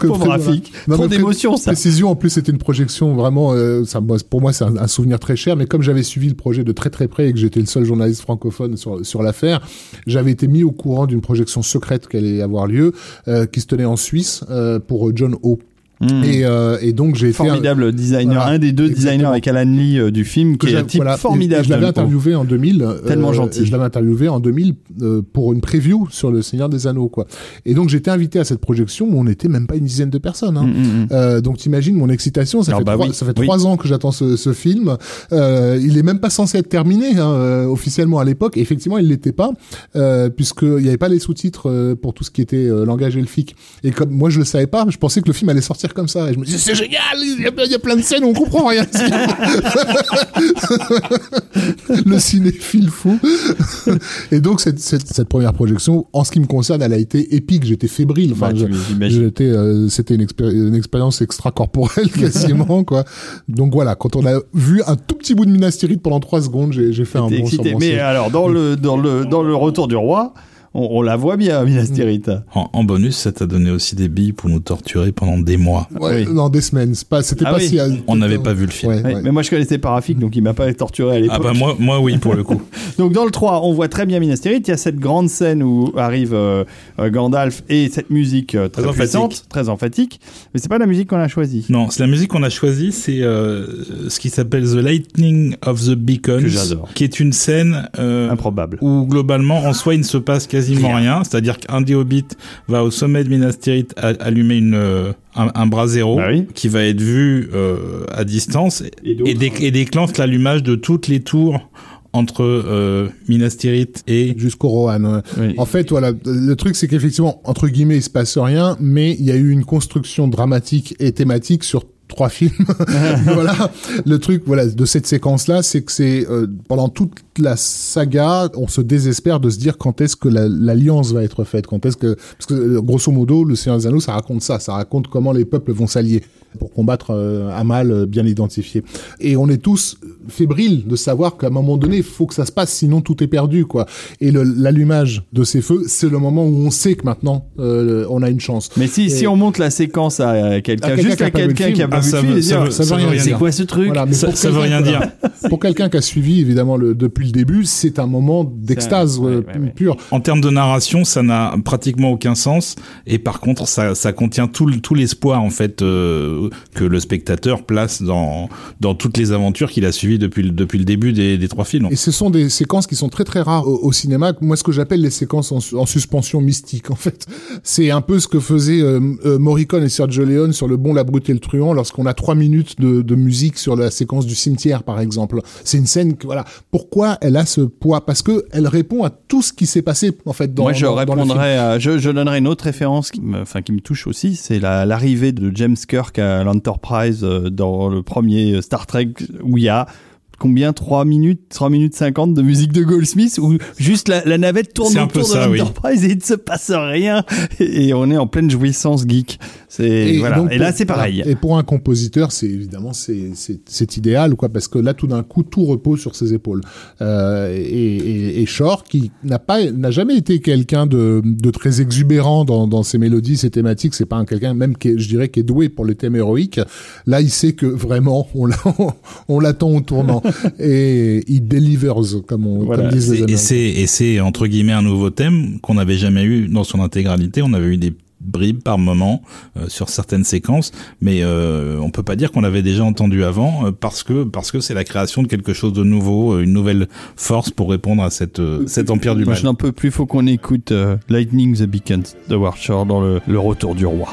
Pauvre graphique. Trop d'émotion, ça. Précision, en plus, c'était une projection vraiment, euh, ça, pour moi, c'est un, un, souvenir très cher, mais comme j'avais suivi le projet de très très près et que j'étais le seul journaliste francophone sur, sur l'affaire, j'avais été mis au courant d'une projection secrète qui allait avoir lieu, euh, qui se tenait en Suisse, euh, pour John O. Mmh. Et, euh, et donc j'ai été un- Formidable designer, Voilà, un des deux designers avec Alan Lee euh, du film, que qui est un type voilà, formidable. et je l'avais interviewé en 2000. Tellement euh, gentil. Je l'avais interviewé en 2000 euh, pour une preview sur le Seigneur des Anneaux, quoi. Et donc j'étais invité à cette projection où on n'était même pas une dizaine de personnes. Hein. Mm, mm, mm. Euh, donc t'imagines mon excitation, ça Alors, fait, bah trois, oui, ça fait oui. trois ans que j'attends ce, ce film. Euh, il est même pas censé être terminé hein, officiellement à l'époque. Effectivement, il l'était pas euh, puisqu'il n'y avait pas les sous-titres pour tout ce qui était euh, langage elfique. Et comme moi je le savais pas, je pensais que le film allait sortir comme ça. Et je me disais c'est génial, il y, a, il y a plein de scènes on comprend rien. le cinéphile fou. Et donc cette, cette, cette première projection, en ce qui me concerne, elle a été épique. J'étais fébrile. Enfin, Bah. J'étais, euh, c'était une, expéri- une expérience extracorporelle quasiment quoi. Donc voilà, quand on a vu un tout petit bout de Minas Tirith pendant trois secondes, j'ai fait un sur mon Mais alors, dans le, dans le, dans le retour du roi, on, on la voit bien, Minas Tirith. En, en bonus, ça t'a donné aussi des billes pour nous torturer pendant des mois. Ouais, oui. non, des semaines. C'était Ah pas oui. si. On n'avait pas vu le film. Ouais, Ouais, ouais. Mais moi, je connaissais Parafik, donc il m'a pas torturé à l'époque. Ah bah moi, moi oui pour le coup. Donc dans le 3, on voit très bien Minas Tirith. Il y a cette grande scène où arrive euh, euh, Gandalf et cette musique euh, très Très puissante, emphatique. très emphatique. Mais c'est pas la musique qu'on a choisie. Non, c'est la musique qu'on a choisie, c'est euh, ce qui s'appelle The Lightning of the Beacons, Que j'adore. qui est une scène euh, Improbable. où globalement en soi il ne se passe quasiment rien, c'est-à-dire qu'un des hobbits va au sommet de Minas Tirith a- allumer une euh, un, un brasero Bah oui. qui va être vu euh, à distance Et d'autres, et, dé- et déclenche l'allumage de toutes les tours entre euh, Minas Tirith et Jusqu'au Rohan. ouais. Oui. En fait, voilà, le truc c'est qu'effectivement, entre guillemets, il se passe rien, mais il y a eu une construction dramatique et thématique sur trois films. voilà, le truc, voilà, de cette séquence-là, c'est que c'est euh, pendant toute la saga, on se désespère de se dire quand est-ce que la- l'alliance va être faite, quand est-ce que, parce que euh, grosso modo, le Seigneur des Anneaux, ça raconte ça, ça raconte comment les peuples vont s'allier pour combattre euh, un mal euh, bien identifié. Et on est tous fébriles de savoir qu'à un moment donné, il faut que ça se passe, sinon tout est perdu, quoi. Et le- l'allumage de ces feux, c'est le moment où on sait que maintenant euh, on a une chance. Mais si, Et- si on montre la séquence à quelqu'un, juste qui a à quelqu'un qui a pas Ah, vu le ça film, veut- ça ça veut rien rien c'est dire. quoi ce truc Voilà, mais Ça- veut rien dire. Pour quelqu'un qui a suivi évidemment le, depuis le début, c'est un moment d'extase ouais, euh, ouais, ouais. pure. En termes de narration, ça n'a pratiquement aucun sens. Et par contre, ça, ça contient tout, le- tout l'espoir en fait euh, que le spectateur place dans dans toutes les aventures qu'il a suivies depuis le, depuis le début des, des trois films. Et ce sont des séquences qui sont très très rares au, au cinéma. Moi, ce que j'appelle les séquences en, su- en suspension mystique, en fait. C'est un peu ce que faisaient euh, euh, Morricone et Sergio Leone sur Le Bon, la Brute et le Truand lorsqu'on a trois minutes de, de musique sur la séquence du cimetière, par exemple. C'est une scène que, voilà. Pourquoi elle a ce poids? Parce que elle répond à tout ce qui s'est passé, en fait, dans Moi, je dans- dans le film. répondrais, à- je, je donnerais une autre référence qui me, enfin, qui me touche aussi, c'est la- l'arrivée de James Kirk à l'Enterprise euh, dans le premier Star Trek où il y a combien 3 minutes 3 minutes 50 de musique de Goldsmith où juste la, la navette tourne C'est un peu autour de ça, oui. l'Enterprise et il ne se passe rien et on est en pleine jouissance geek c'est voilà donc, et là c'est pareil. Et pour un compositeur, c'est évidemment c'est c'est c'est idéal quoi parce que là tout d'un coup tout repose sur ses épaules. Euh, et, et, et Shore qui n'a pas n'a jamais été quelqu'un de de très exubérant dans dans ses mélodies, ses thématiques. C'est pas un quelqu'un même qui est, je dirais qui est doué pour les thèmes héroïques. Là, il sait que vraiment on l'a on l'attend au tournant et il delivers comme on Voilà. comme disent les Et Américains. c'est et c'est entre guillemets un nouveau thème qu'on n'avait jamais eu dans son intégralité. On avait eu des bribes par moment euh, sur certaines séquences, mais euh, on peut pas dire qu'on l'avait déjà entendu avant euh, parce que parce que c'est la création de quelque chose de nouveau, euh, une nouvelle force pour répondre à cette euh, cet empire du Moi, mal. je n'en peux plus faut qu'on écoute euh, Lightning the Beacons de Warshore dans le, le retour du roi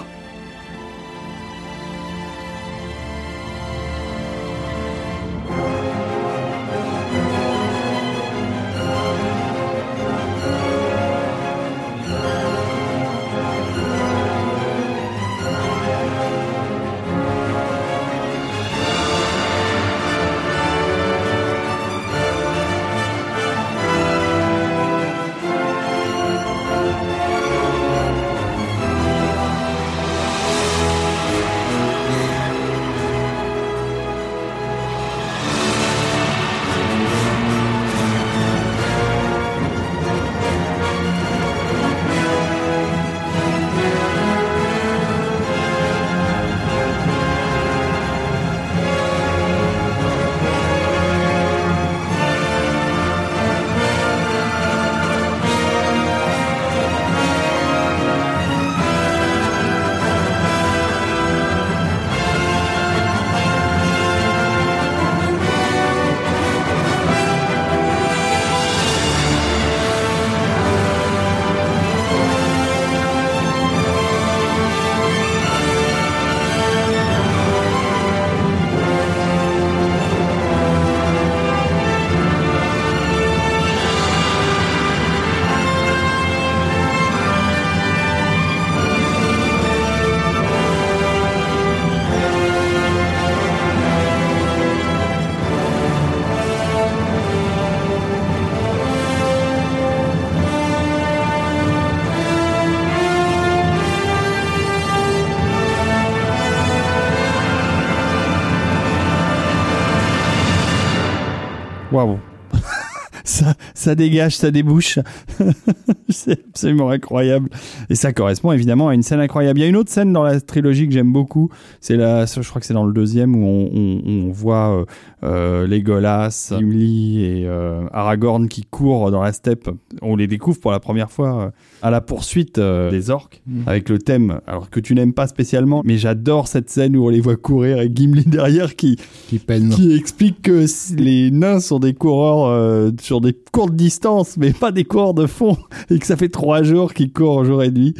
ça, dégage, ça débouche. absolument incroyable. Et ça correspond évidemment à une scène incroyable. Il y a une autre scène dans la trilogie que j'aime beaucoup. C'est la, je crois que c'est dans le deuxième où on, on, on voit euh, euh, Legolas, Gimli et euh, Aragorn qui courent dans la steppe. On les découvre pour la première fois euh, à la poursuite euh, des orques Mm. avec le thème, alors que tu n'aimes pas spécialement, mais j'adore cette scène où on les voit courir et Gimli derrière qui, Qui peine. qui explique que les nains sont des coureurs sur des courtes distances, mais pas des coureurs de fond, et que ça fait trois jours qu'ils courent jour et nuit.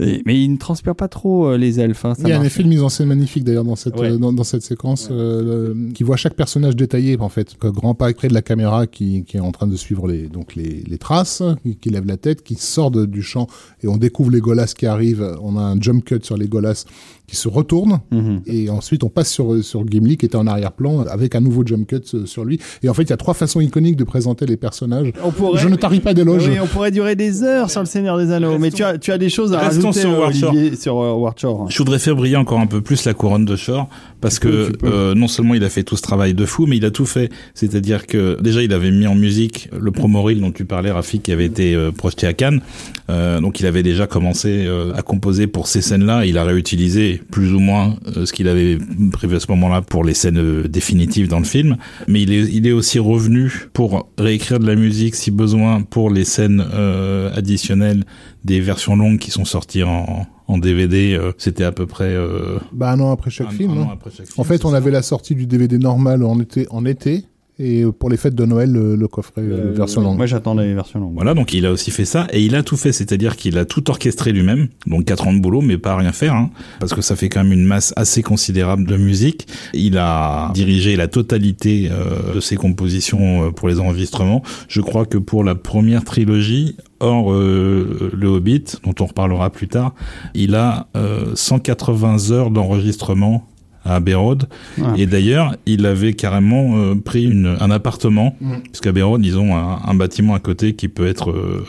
Et- mais ils ne transpirent pas trop euh, les elfes. hein, ça Il y a un effet de mise en scène magnifique d'ailleurs dans cette Ouais. euh, dans, dans cette séquence euh, le- qui voit chaque personnage détaillé en fait. Un grand pas près de la caméra qui, qui est en train de suivre les donc les, les traces, qui, qui lève la tête, qui sort de- du champ et on découvre les Golas qui arrivent. On a un jump cut sur les Golas qui se retournent Mhm. et ensuite on passe sur sur Gimli qui était en arrière-plan avec un nouveau jump cut euh, sur lui. Et en fait il y a trois façons iconiques de présenter les personnages. On pourrait, Je ne tarie pas d'éloges. oui, on pourrait durer des heures sur le Seigneur des Anneaux, mais tu as, tu as des choses à Restons rajouter, sur euh. Olivier, sur euh. Je voudrais faire briller encore un peu plus la couronne de Shore parce Tu que peux. euh, non seulement il a fait tout ce travail de fou, mais il a tout fait. C'est-à-dire que déjà il avait mis en musique le promo reel dont tu parlais, Rafik, qui avait été euh, projeté à Cannes. Euh, donc il avait déjà commencé euh, à composer pour ces scènes-là. Il a réutilisé plus ou moins euh, ce qu'il avait prévu à ce moment-là pour les scènes euh, définitives dans le film. Mais il est, il est aussi revenu pour réécrire de la musique si besoin pour les scènes euh, additionnelles des versions longues qui sont sorties en, en DVD. euh, C'était à peu près euh, Bah un an après chaque un- film. un hein. an après chaque film, En fait, on ça avait la sortie du DVD normal en été, en été, et pour les fêtes de Noël, le, le coffret euh, Euh, version longue. Moi, j'attendais les versions longues. Voilà, donc il a aussi fait ça et il a tout fait, c'est-à-dire qu'il a tout orchestré lui-même, donc quatre ans de boulot, mais pas à rien faire, hein, parce que ça fait quand même une masse assez considérable de musique. Il a dirigé la totalité euh, de ses compositions euh, pour les enregistrements. Je crois que pour la première trilogie, hors euh, le Hobbit, dont on reparlera plus tard, il a euh, 180 heures d'enregistrement à Abbey Road. Ah. Et d'ailleurs, il avait carrément euh, pris une, un appartement, Mm. puisqu'à Abbey Road, ils ont un, un bâtiment à côté qui peut être euh,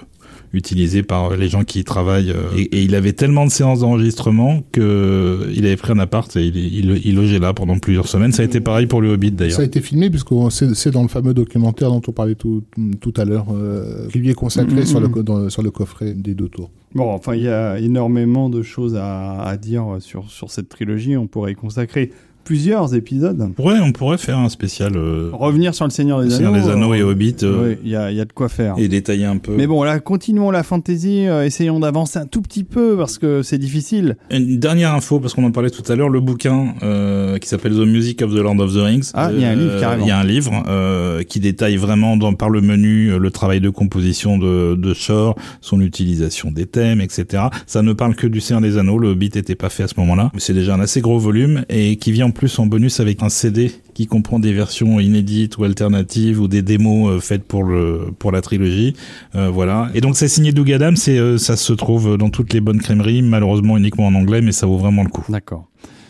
utilisé par les gens qui y travaillent. euh, et, et il avait tellement de séances d'enregistrement que il avait pris un appart et il, il, il logeait là pendant plusieurs semaines. Ça a été pareil pour le Hobbit d'ailleurs. Ça a été filmé puisque c'est dans le fameux documentaire dont on parlait tout, tout à l'heure, euh, qui lui est consacré Mhm. sur, le, dans- sur le coffret des deux tours. Bon, enfin, il y a énormément de choses à, à dire sur, sur cette trilogie. On pourrait y consacrer plusieurs épisodes. On pourrait, on pourrait faire un spécial euh, Revenir sur le Seigneur des Seigneur Anneaux. des Anneaux et euh, Hobbit euh, oui, il y a, y a de quoi faire. et détailler un peu. Mais bon, là, continuons la fantasy, euh, essayons d'avancer un tout petit peu parce que c'est difficile. Une dernière info, parce qu'on en parlait tout à l'heure, le bouquin euh, qui s'appelle The Music of the Lord of the Rings. Ah, il y a un livre, carrément. Il y a un livre euh, qui détaille vraiment dans, par le menu euh, le travail de composition de, de Shore, son utilisation des thèmes, etc. Ça ne parle que du Seigneur des Anneaux, le Hobbit n'était pas fait à ce moment-là. C'est déjà un assez gros volume et qui vient en plus en bonus avec un CD qui comprend des versions inédites ou alternatives ou des démos euh, faites pour le pour la trilogie. Euh, voilà. Et donc c'est signé Doug Adams euh, ça se trouve dans toutes les bonnes crèmeries, malheureusement uniquement en anglais, mais ça vaut vraiment le coup. D'accord.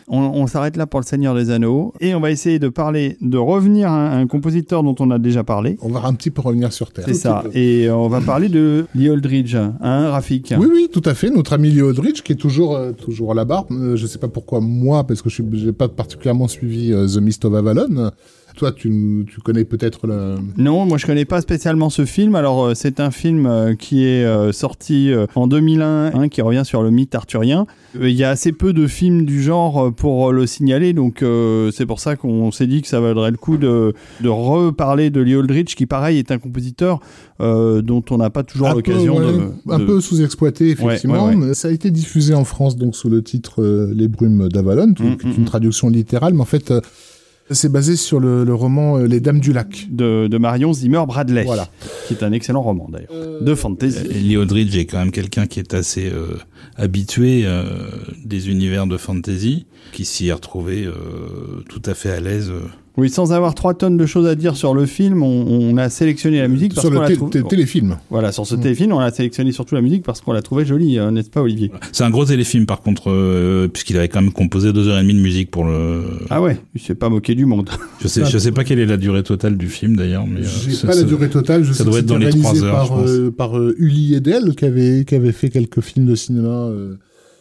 On, on s'arrête là pour le Seigneur des Anneaux et on va essayer de parler, de revenir à un, compositeur dont on a déjà parlé. On va un petit peu revenir sur Terre. C'est ça. Et euh, on va parler de Lee Aldridge, hein, Rafik Oui, oui, tout à fait. Notre ami Leo Aldrich, qui est toujours, euh, toujours là-bas. Euh, je sais pas pourquoi moi, parce que je n'ai pas particulièrement suivi euh, The Mist of Avalon. Toi, tu, tu connais peut-être le... Non, moi je connais pas spécialement ce film. Alors euh, c'est un film euh, qui est euh, sorti en 2001, hein, qui revient sur le mythe arthurien. Il y a assez peu de films du genre pour le signaler, donc euh, c'est pour ça qu'on s'est dit que ça vaudrait le coup de, de reparler de Lee Aldrich, qui pareil est un compositeur euh, dont on n'a pas toujours l'occasion ouais, de, un de- peu sous-exploité effectivement. Ouais, ouais, Mais Ça a été diffusé en France donc sous le titre euh, Les Brumes d'Avalon, qui Mm, qui est mm, une mm. traduction littérale, mais en fait c'est basé sur le, le roman euh, Les Dames du Lac. de, de Marion Zimmer Bradley, Voilà. qui est un excellent roman d'ailleurs, de fantasy. Lee Aldridge est quand même quelqu'un qui est assez euh, habitué euh, des univers de fantasy, qui s'y est retrouvé euh, tout à fait à l'aise. Euh. Oui, sans avoir trois tonnes de choses à dire sur le film, on, on a sélectionné la musique parce Sur qu'on le la téléfilm. Voilà, sur ce Mm. téléfilm, on a sélectionné surtout la musique parce qu'on l'a trouvé jolie, hein, n'est-ce pas, Olivier? C'est un gros téléfilm par contre, euh, puisqu'il avait quand même composé deux heures et demie de musique pour le. Ah ouais, il s'est pas moqué du monde. Je sais, je sais pas quelle est la durée totale du film d'ailleurs, mais euh, pas la durée totale. Je ça sais doit que être dans c'était les trois heures, par, je pense. euh, par euh, Uli Edel, qui avait, qui avait fait quelques films de cinéma euh,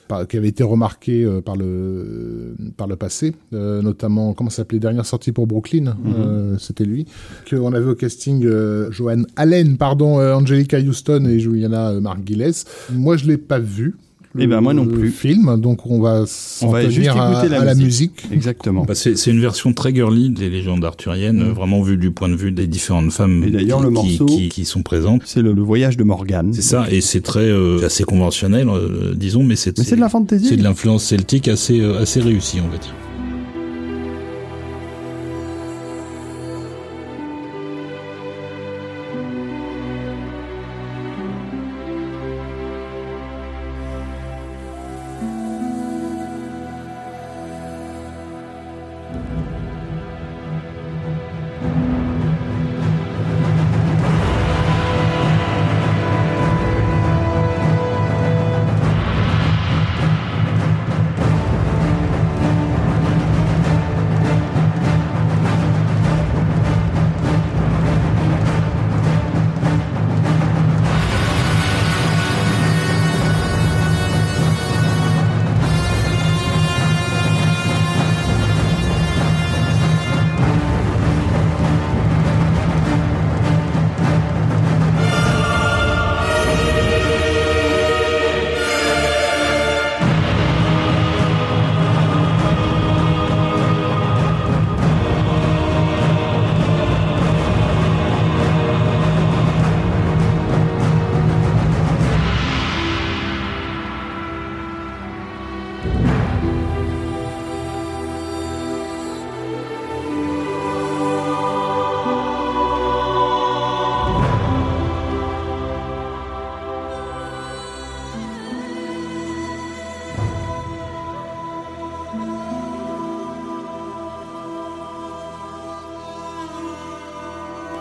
par- qui avait été remarqué euh, par le par le passé, euh, notamment comment ça s'appelait dernière sortie pour Brooklyn, euh, c'était lui. Qu'on avait au casting Joanne Allen, pardon, Angelica Houston et Juliana Margulies. Moi, je l'ai pas vu. Eh ben, moi non le plus. Film, donc on va s'en On va tenir juste à, écouter la à la musique. Exactement. Bah, c'est c'est une version très girly des légendes arthuriennes, euh, vraiment vue du point de vue des différentes femmes Et d'ailleurs, qui, le qui- morceau- qui, qui sont présentes. C'est le, le voyage de Morgane. C'est ça, et c'est très euh, assez conventionnel, euh, disons, mais c'est Mais c'est de la fantasy. c'est de l'influence celtique assez euh, assez réussie, on va dire.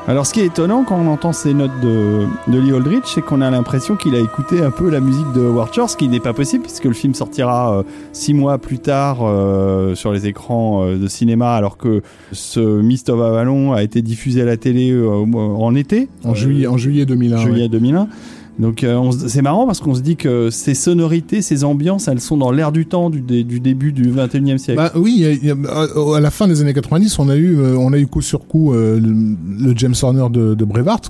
Alors, ce qui est étonnant quand on entend ces notes de, de Lee Aldrich, c'est qu'on a l'impression qu'il a écouté un peu la musique de Howard Shore, ce qui n'est pas possible puisque le film sortira euh, six mois plus tard euh, sur les écrans euh, de cinéma, alors que ce Mist of Avalon a été diffusé à la télé en été, En juillet, en juillet 2001. juillet ouais. 2001. Donc euh, c'est marrant parce qu'on se dit que ces sonorités, ces ambiances, elles sont dans l'air du temps du, dé- du début du 21e siècle. Bah oui, a- à- la fin des années 90, on a eu, euh, on a eu coup sur coup euh, le, James Horner de, de Brevard,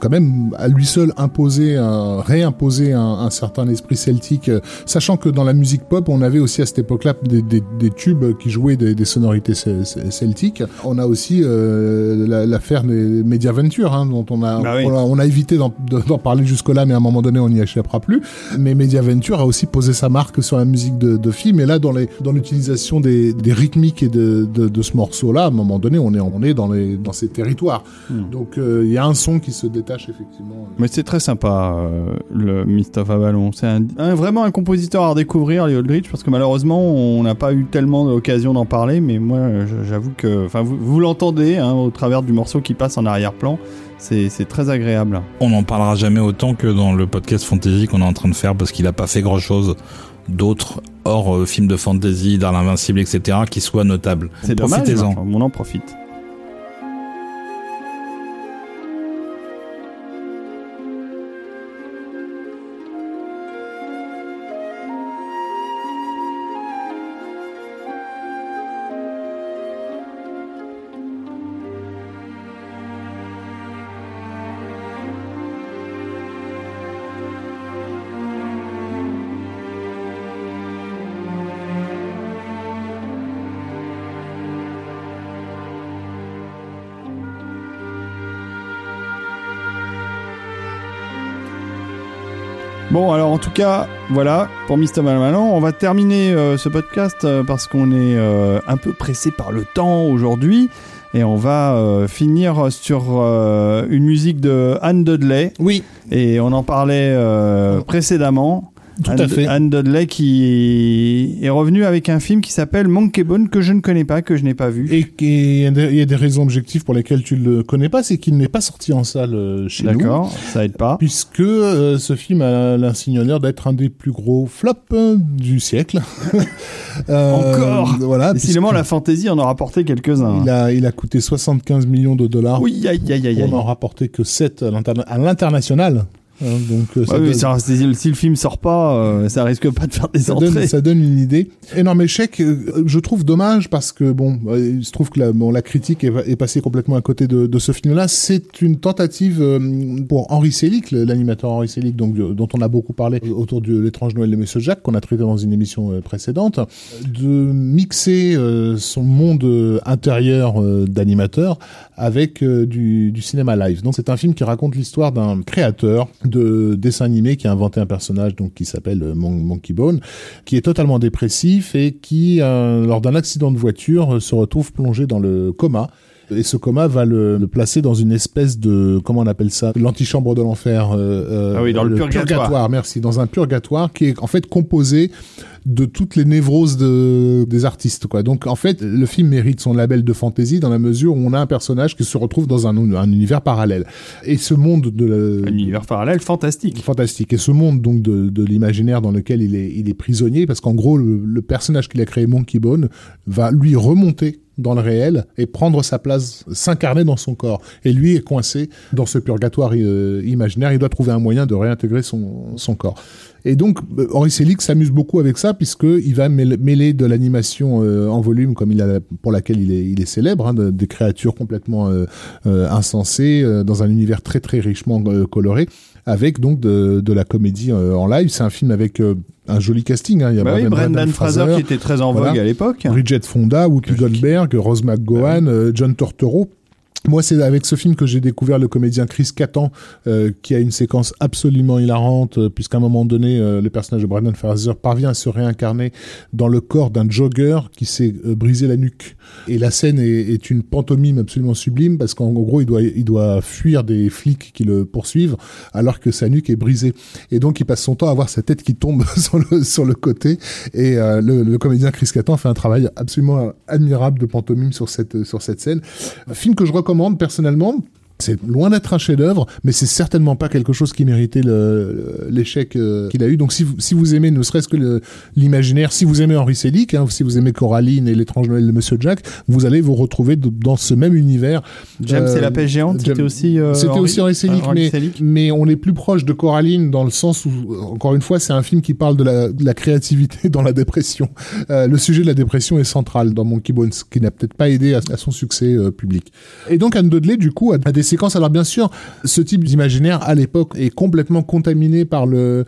quand même à lui seul imposé, un- réimposé un, un certain esprit celtique, euh, sachant que dans la musique pop, on avait aussi à cette époque-là des, des- des tubes qui jouaient des, des sonorités cel- cel- celtiques. On a aussi euh, la- l'affaire des Mediaventure, hein, dont on a, Bah oui. on a, on a évité d'en de- d'en parler jusque-là, mais à un moment donné, on n'y échappera plus. Mais Mediaventure a aussi posé sa marque sur la musique de, de film, et là, dans les dans l'utilisation des, des rythmiques et de, de, de ce morceau-là, à un moment donné, on est on est dans les dans ces territoires. Hmm. Donc euh, il y a un son qui se détache effectivement. Mais c'est très sympa, euh, le Mist of Avalon. C'est un, un- vraiment un compositeur à redécouvrir, Lee Aldrich, parce que malheureusement, on n'a pas eu tellement l'occasion d'en parler, mais moi, j'avoue que... Enfin, vous, vous l'entendez hein, au travers du morceau qui passe en arrière-plan. C'est très agréable. On n'en parlera jamais autant que dans le podcast fantasy qu'on est en train de faire parce qu'il a pas fait grand chose d'autre hors euh, film de fantasy, dans l'invincible, etc., qui soit notable. C'est dommage, Profitez-en. enfin, on en profite. Bon, alors en tout cas, voilà, pour Mr. Malmalon, on va terminer euh, ce podcast euh, parce qu'on est euh, un peu pressé par le temps aujourd'hui. Et on va finir sur une musique de Anne Dudley. Oui, Et on en parlait précédemment. Tout Anne, à fait. Anne Dudley qui est revenue avec un film qui s'appelle Monkey Bone que je ne connais pas, que je n'ai pas vu. Et il y a des- raisons objectives pour lesquelles tu le connais pas, c'est qu'il n'est pas sorti en salle euh, chez nous. D'accord, ça aide pas. Puisque euh, ce film a l'insigne honneur d'être un des plus gros flops euh, du siècle. Euh, Encore Voilà. Décidément, la fantaisie en a rapporté quelques-uns. il a, il a coûté 75 millions de dollars Oui, aïe, aïe, aïe, aïe. n'en rapporter que 7 à l'interna- à l'international. Hein, donc euh, ça Ouais, mais donne- ça- si, le film sort pas, euh, ça risque pas de faire des ça entrées. donne, ça donne une idée. Énorme échec, euh, je trouve dommage parce que bon, euh, il se trouve que la, bon, la critique est, est passée complètement à côté de, de ce film-là. C'est une tentative pour Henri Selick, l'animateur Henri Selick, donc dont on a beaucoup parlé autour de l'étrange Noël de Monsieur Jacques, qu'on a traité dans une émission précédente, de mixer son monde intérieur d'animateur avec du, du cinéma live. Donc c'est un film qui raconte l'histoire d'un créateur de dessin animé qui a inventé un personnage donc qui s'appelle euh, Mon- Monkey Bone, qui est totalement dépressif et qui, euh, lors d'un accident de voiture, euh, se retrouve plongé dans le coma. Et ce coma va le, le placer dans une espèce de comment on appelle ça l'antichambre de l'enfer. euh, euh, Ah oui, dans le purgatoire. Merci, dans un purgatoire qui est en fait composé de toutes les névroses de, des artistes. Quoi. Donc en fait, le film mérite son label de fantasy dans la mesure où on a un personnage qui se retrouve dans un, un univers parallèle. Et ce monde de la- Un univers parallèle fantastique. fantastique. Et ce monde donc de, de l'imaginaire dans lequel il est, il est prisonnier, parce qu'en gros, le, le personnage qu'il a créé, Monkey Bone, va lui remonter dans le réel et prendre sa place, s'incarner dans son corps. Et lui est coincé dans ce purgatoire euh, imaginaire. Il doit trouver un moyen de réintégrer son, son corps. Et donc, euh, Henri Selick s'amuse beaucoup avec ça, puisqu'il va mêler, de l'animation euh, en volume, comme il a, pour laquelle il est, il est célèbre, hein, de- des créatures complètement insensées, dans un univers très très richement coloré, avec donc de, de la comédie euh, en live. C'est un film avec euh, un joli casting. Hein. Il y a Bah oui, Brendan Fraser qui était très en vogue à l'époque. Bridget Fonda, Whoopi Goldberg, Rose McGowan, euh, John Tortoro. Moi, c'est avec ce film que j'ai découvert le comédien Chris Kattan, euh, qui a une séquence absolument hilarante, euh, puisqu'à un moment donné, euh, le personnage de Brendan Fraser parvient à se réincarner dans le corps d'un jogger qui s'est euh, brisé la nuque. Et la scène est, est une pantomime absolument sublime, parce qu'en gros, il doit, il doit fuir des flics qui le poursuivent, alors que sa nuque est brisée. Et donc, il passe son temps à avoir sa tête qui tombe sur le, sur le côté. Et euh, le, le comédien Chris Kattan fait un travail absolument admirable de pantomime sur cette, sur cette scène. Un film que je recommande personnellement. C'est loin d'être un chef-d'œuvre, mais c'est certainement pas quelque chose qui méritait l'échec euh, qu'il a eu. Donc, si vous, si vous aimez ne serait-ce que l'imaginaire, si vous aimez Henri Selick, hein, si vous aimez Coraline et l'étrange Noël de Monsieur Jack, vous allez vous retrouver dans ce même univers. James Euh, et la pêche géante, c'était aussi. euh, C'était aussi Henri Selick, mais, Selick. mais on est plus proche de Coraline dans le sens où, encore une fois, c'est un film qui parle de la, de la créativité dans la dépression. Euh, le sujet de la dépression est central dans Monkey Bones, qui n'a peut-être pas aidé à, à son succès euh, public. Et donc Anne Dudley, du coup, a, a des Alors bien sûr, ce type d'imaginaire à l'époque est complètement contaminé par le,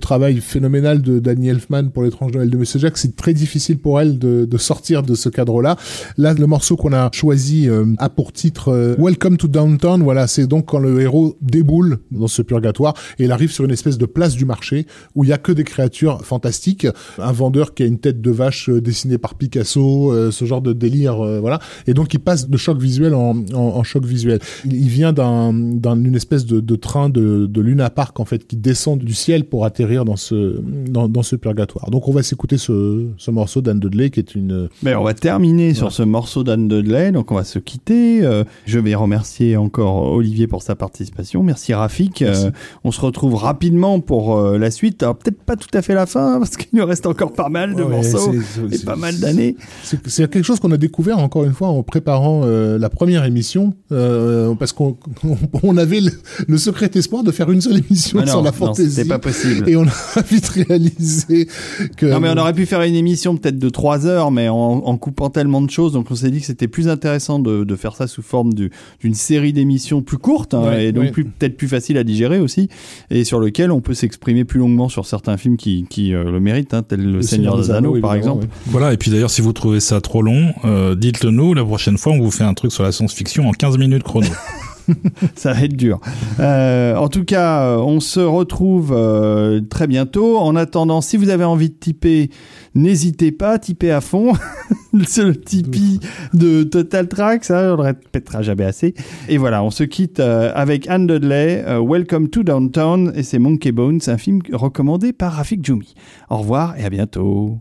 travail phénoménal de Danny Elfman pour l'étrange Noël de Monsieur Jack. C'est très difficile pour elle de, sortir de ce cadre-là. Là, le morceau qu'on a choisi euh, a pour titre euh, Welcome to Downtown. Voilà, c'est donc quand le héros déboule dans ce purgatoire et il arrive sur une espèce de place du marché où il y a que des créatures fantastiques. Un vendeur qui a une tête de vache euh, dessinée par Picasso, euh, ce genre de délire, voilà. Et donc il passe de choc visuel en, choc visuel. Il vient d'un d'un- d'une espèce de, de train de, de Luna Park en fait qui descend du ciel pour atterrir dans ce dans, dans ce purgatoire. Donc on va s'écouter ce, ce morceau d'Anne Dudley qui est une Mais on va terminer sur ce morceau d'Anne Dudley, donc on va se quitter. Euh, je vais remercier encore Olivier pour sa participation. Merci Rafik. Merci. Euh, on se retrouve rapidement pour euh, la suite. Alors peut-être pas tout à fait la fin, parce qu'il nous reste encore pas mal de Ouais, morceaux et pas mal d'années. C'est quelque chose qu'on a découvert encore une fois en préparant la première émission, parce qu'on on, avait le, le secret espoir de faire une seule émission Ah sur non, la non, fantaisie. c'était pas possible. Et on a vite réalisé que. Non mais on aurait pu faire une émission peut-être de 3 heures, mais en, en coupant tellement de choses, donc on s'est dit que c'était plus intéressant de, de faire ça sous forme du- d'une série d'émissions plus courtes, hein, Ouais, et donc ouais. peut-être plus facile à digérer aussi, et sur lequel on peut s'exprimer plus longuement sur certains films qui, qui euh, le méritent, hein, tel Le, Seigneur des Anneaux par exemple. Voilà, et puis d'ailleurs, si vous trouvez ça trop long, euh, dites-le nous. La prochaine fois, on vous fait un truc sur la science-fiction en 15 minutes chrono. Ça va être dur. Euh, en tout cas, euh, on se retrouve euh, très bientôt. En attendant, si vous avez envie de typer, n'hésitez pas, typez à fond. C'est le Tipeee de Total Track, ça, on le répétera jamais assez. Et voilà, on se quitte avec Anne Dudley, Welcome to Downtown, et c'est Monkey Bones, un film recommandé par Rafik Djoumi. Au revoir et à bientôt.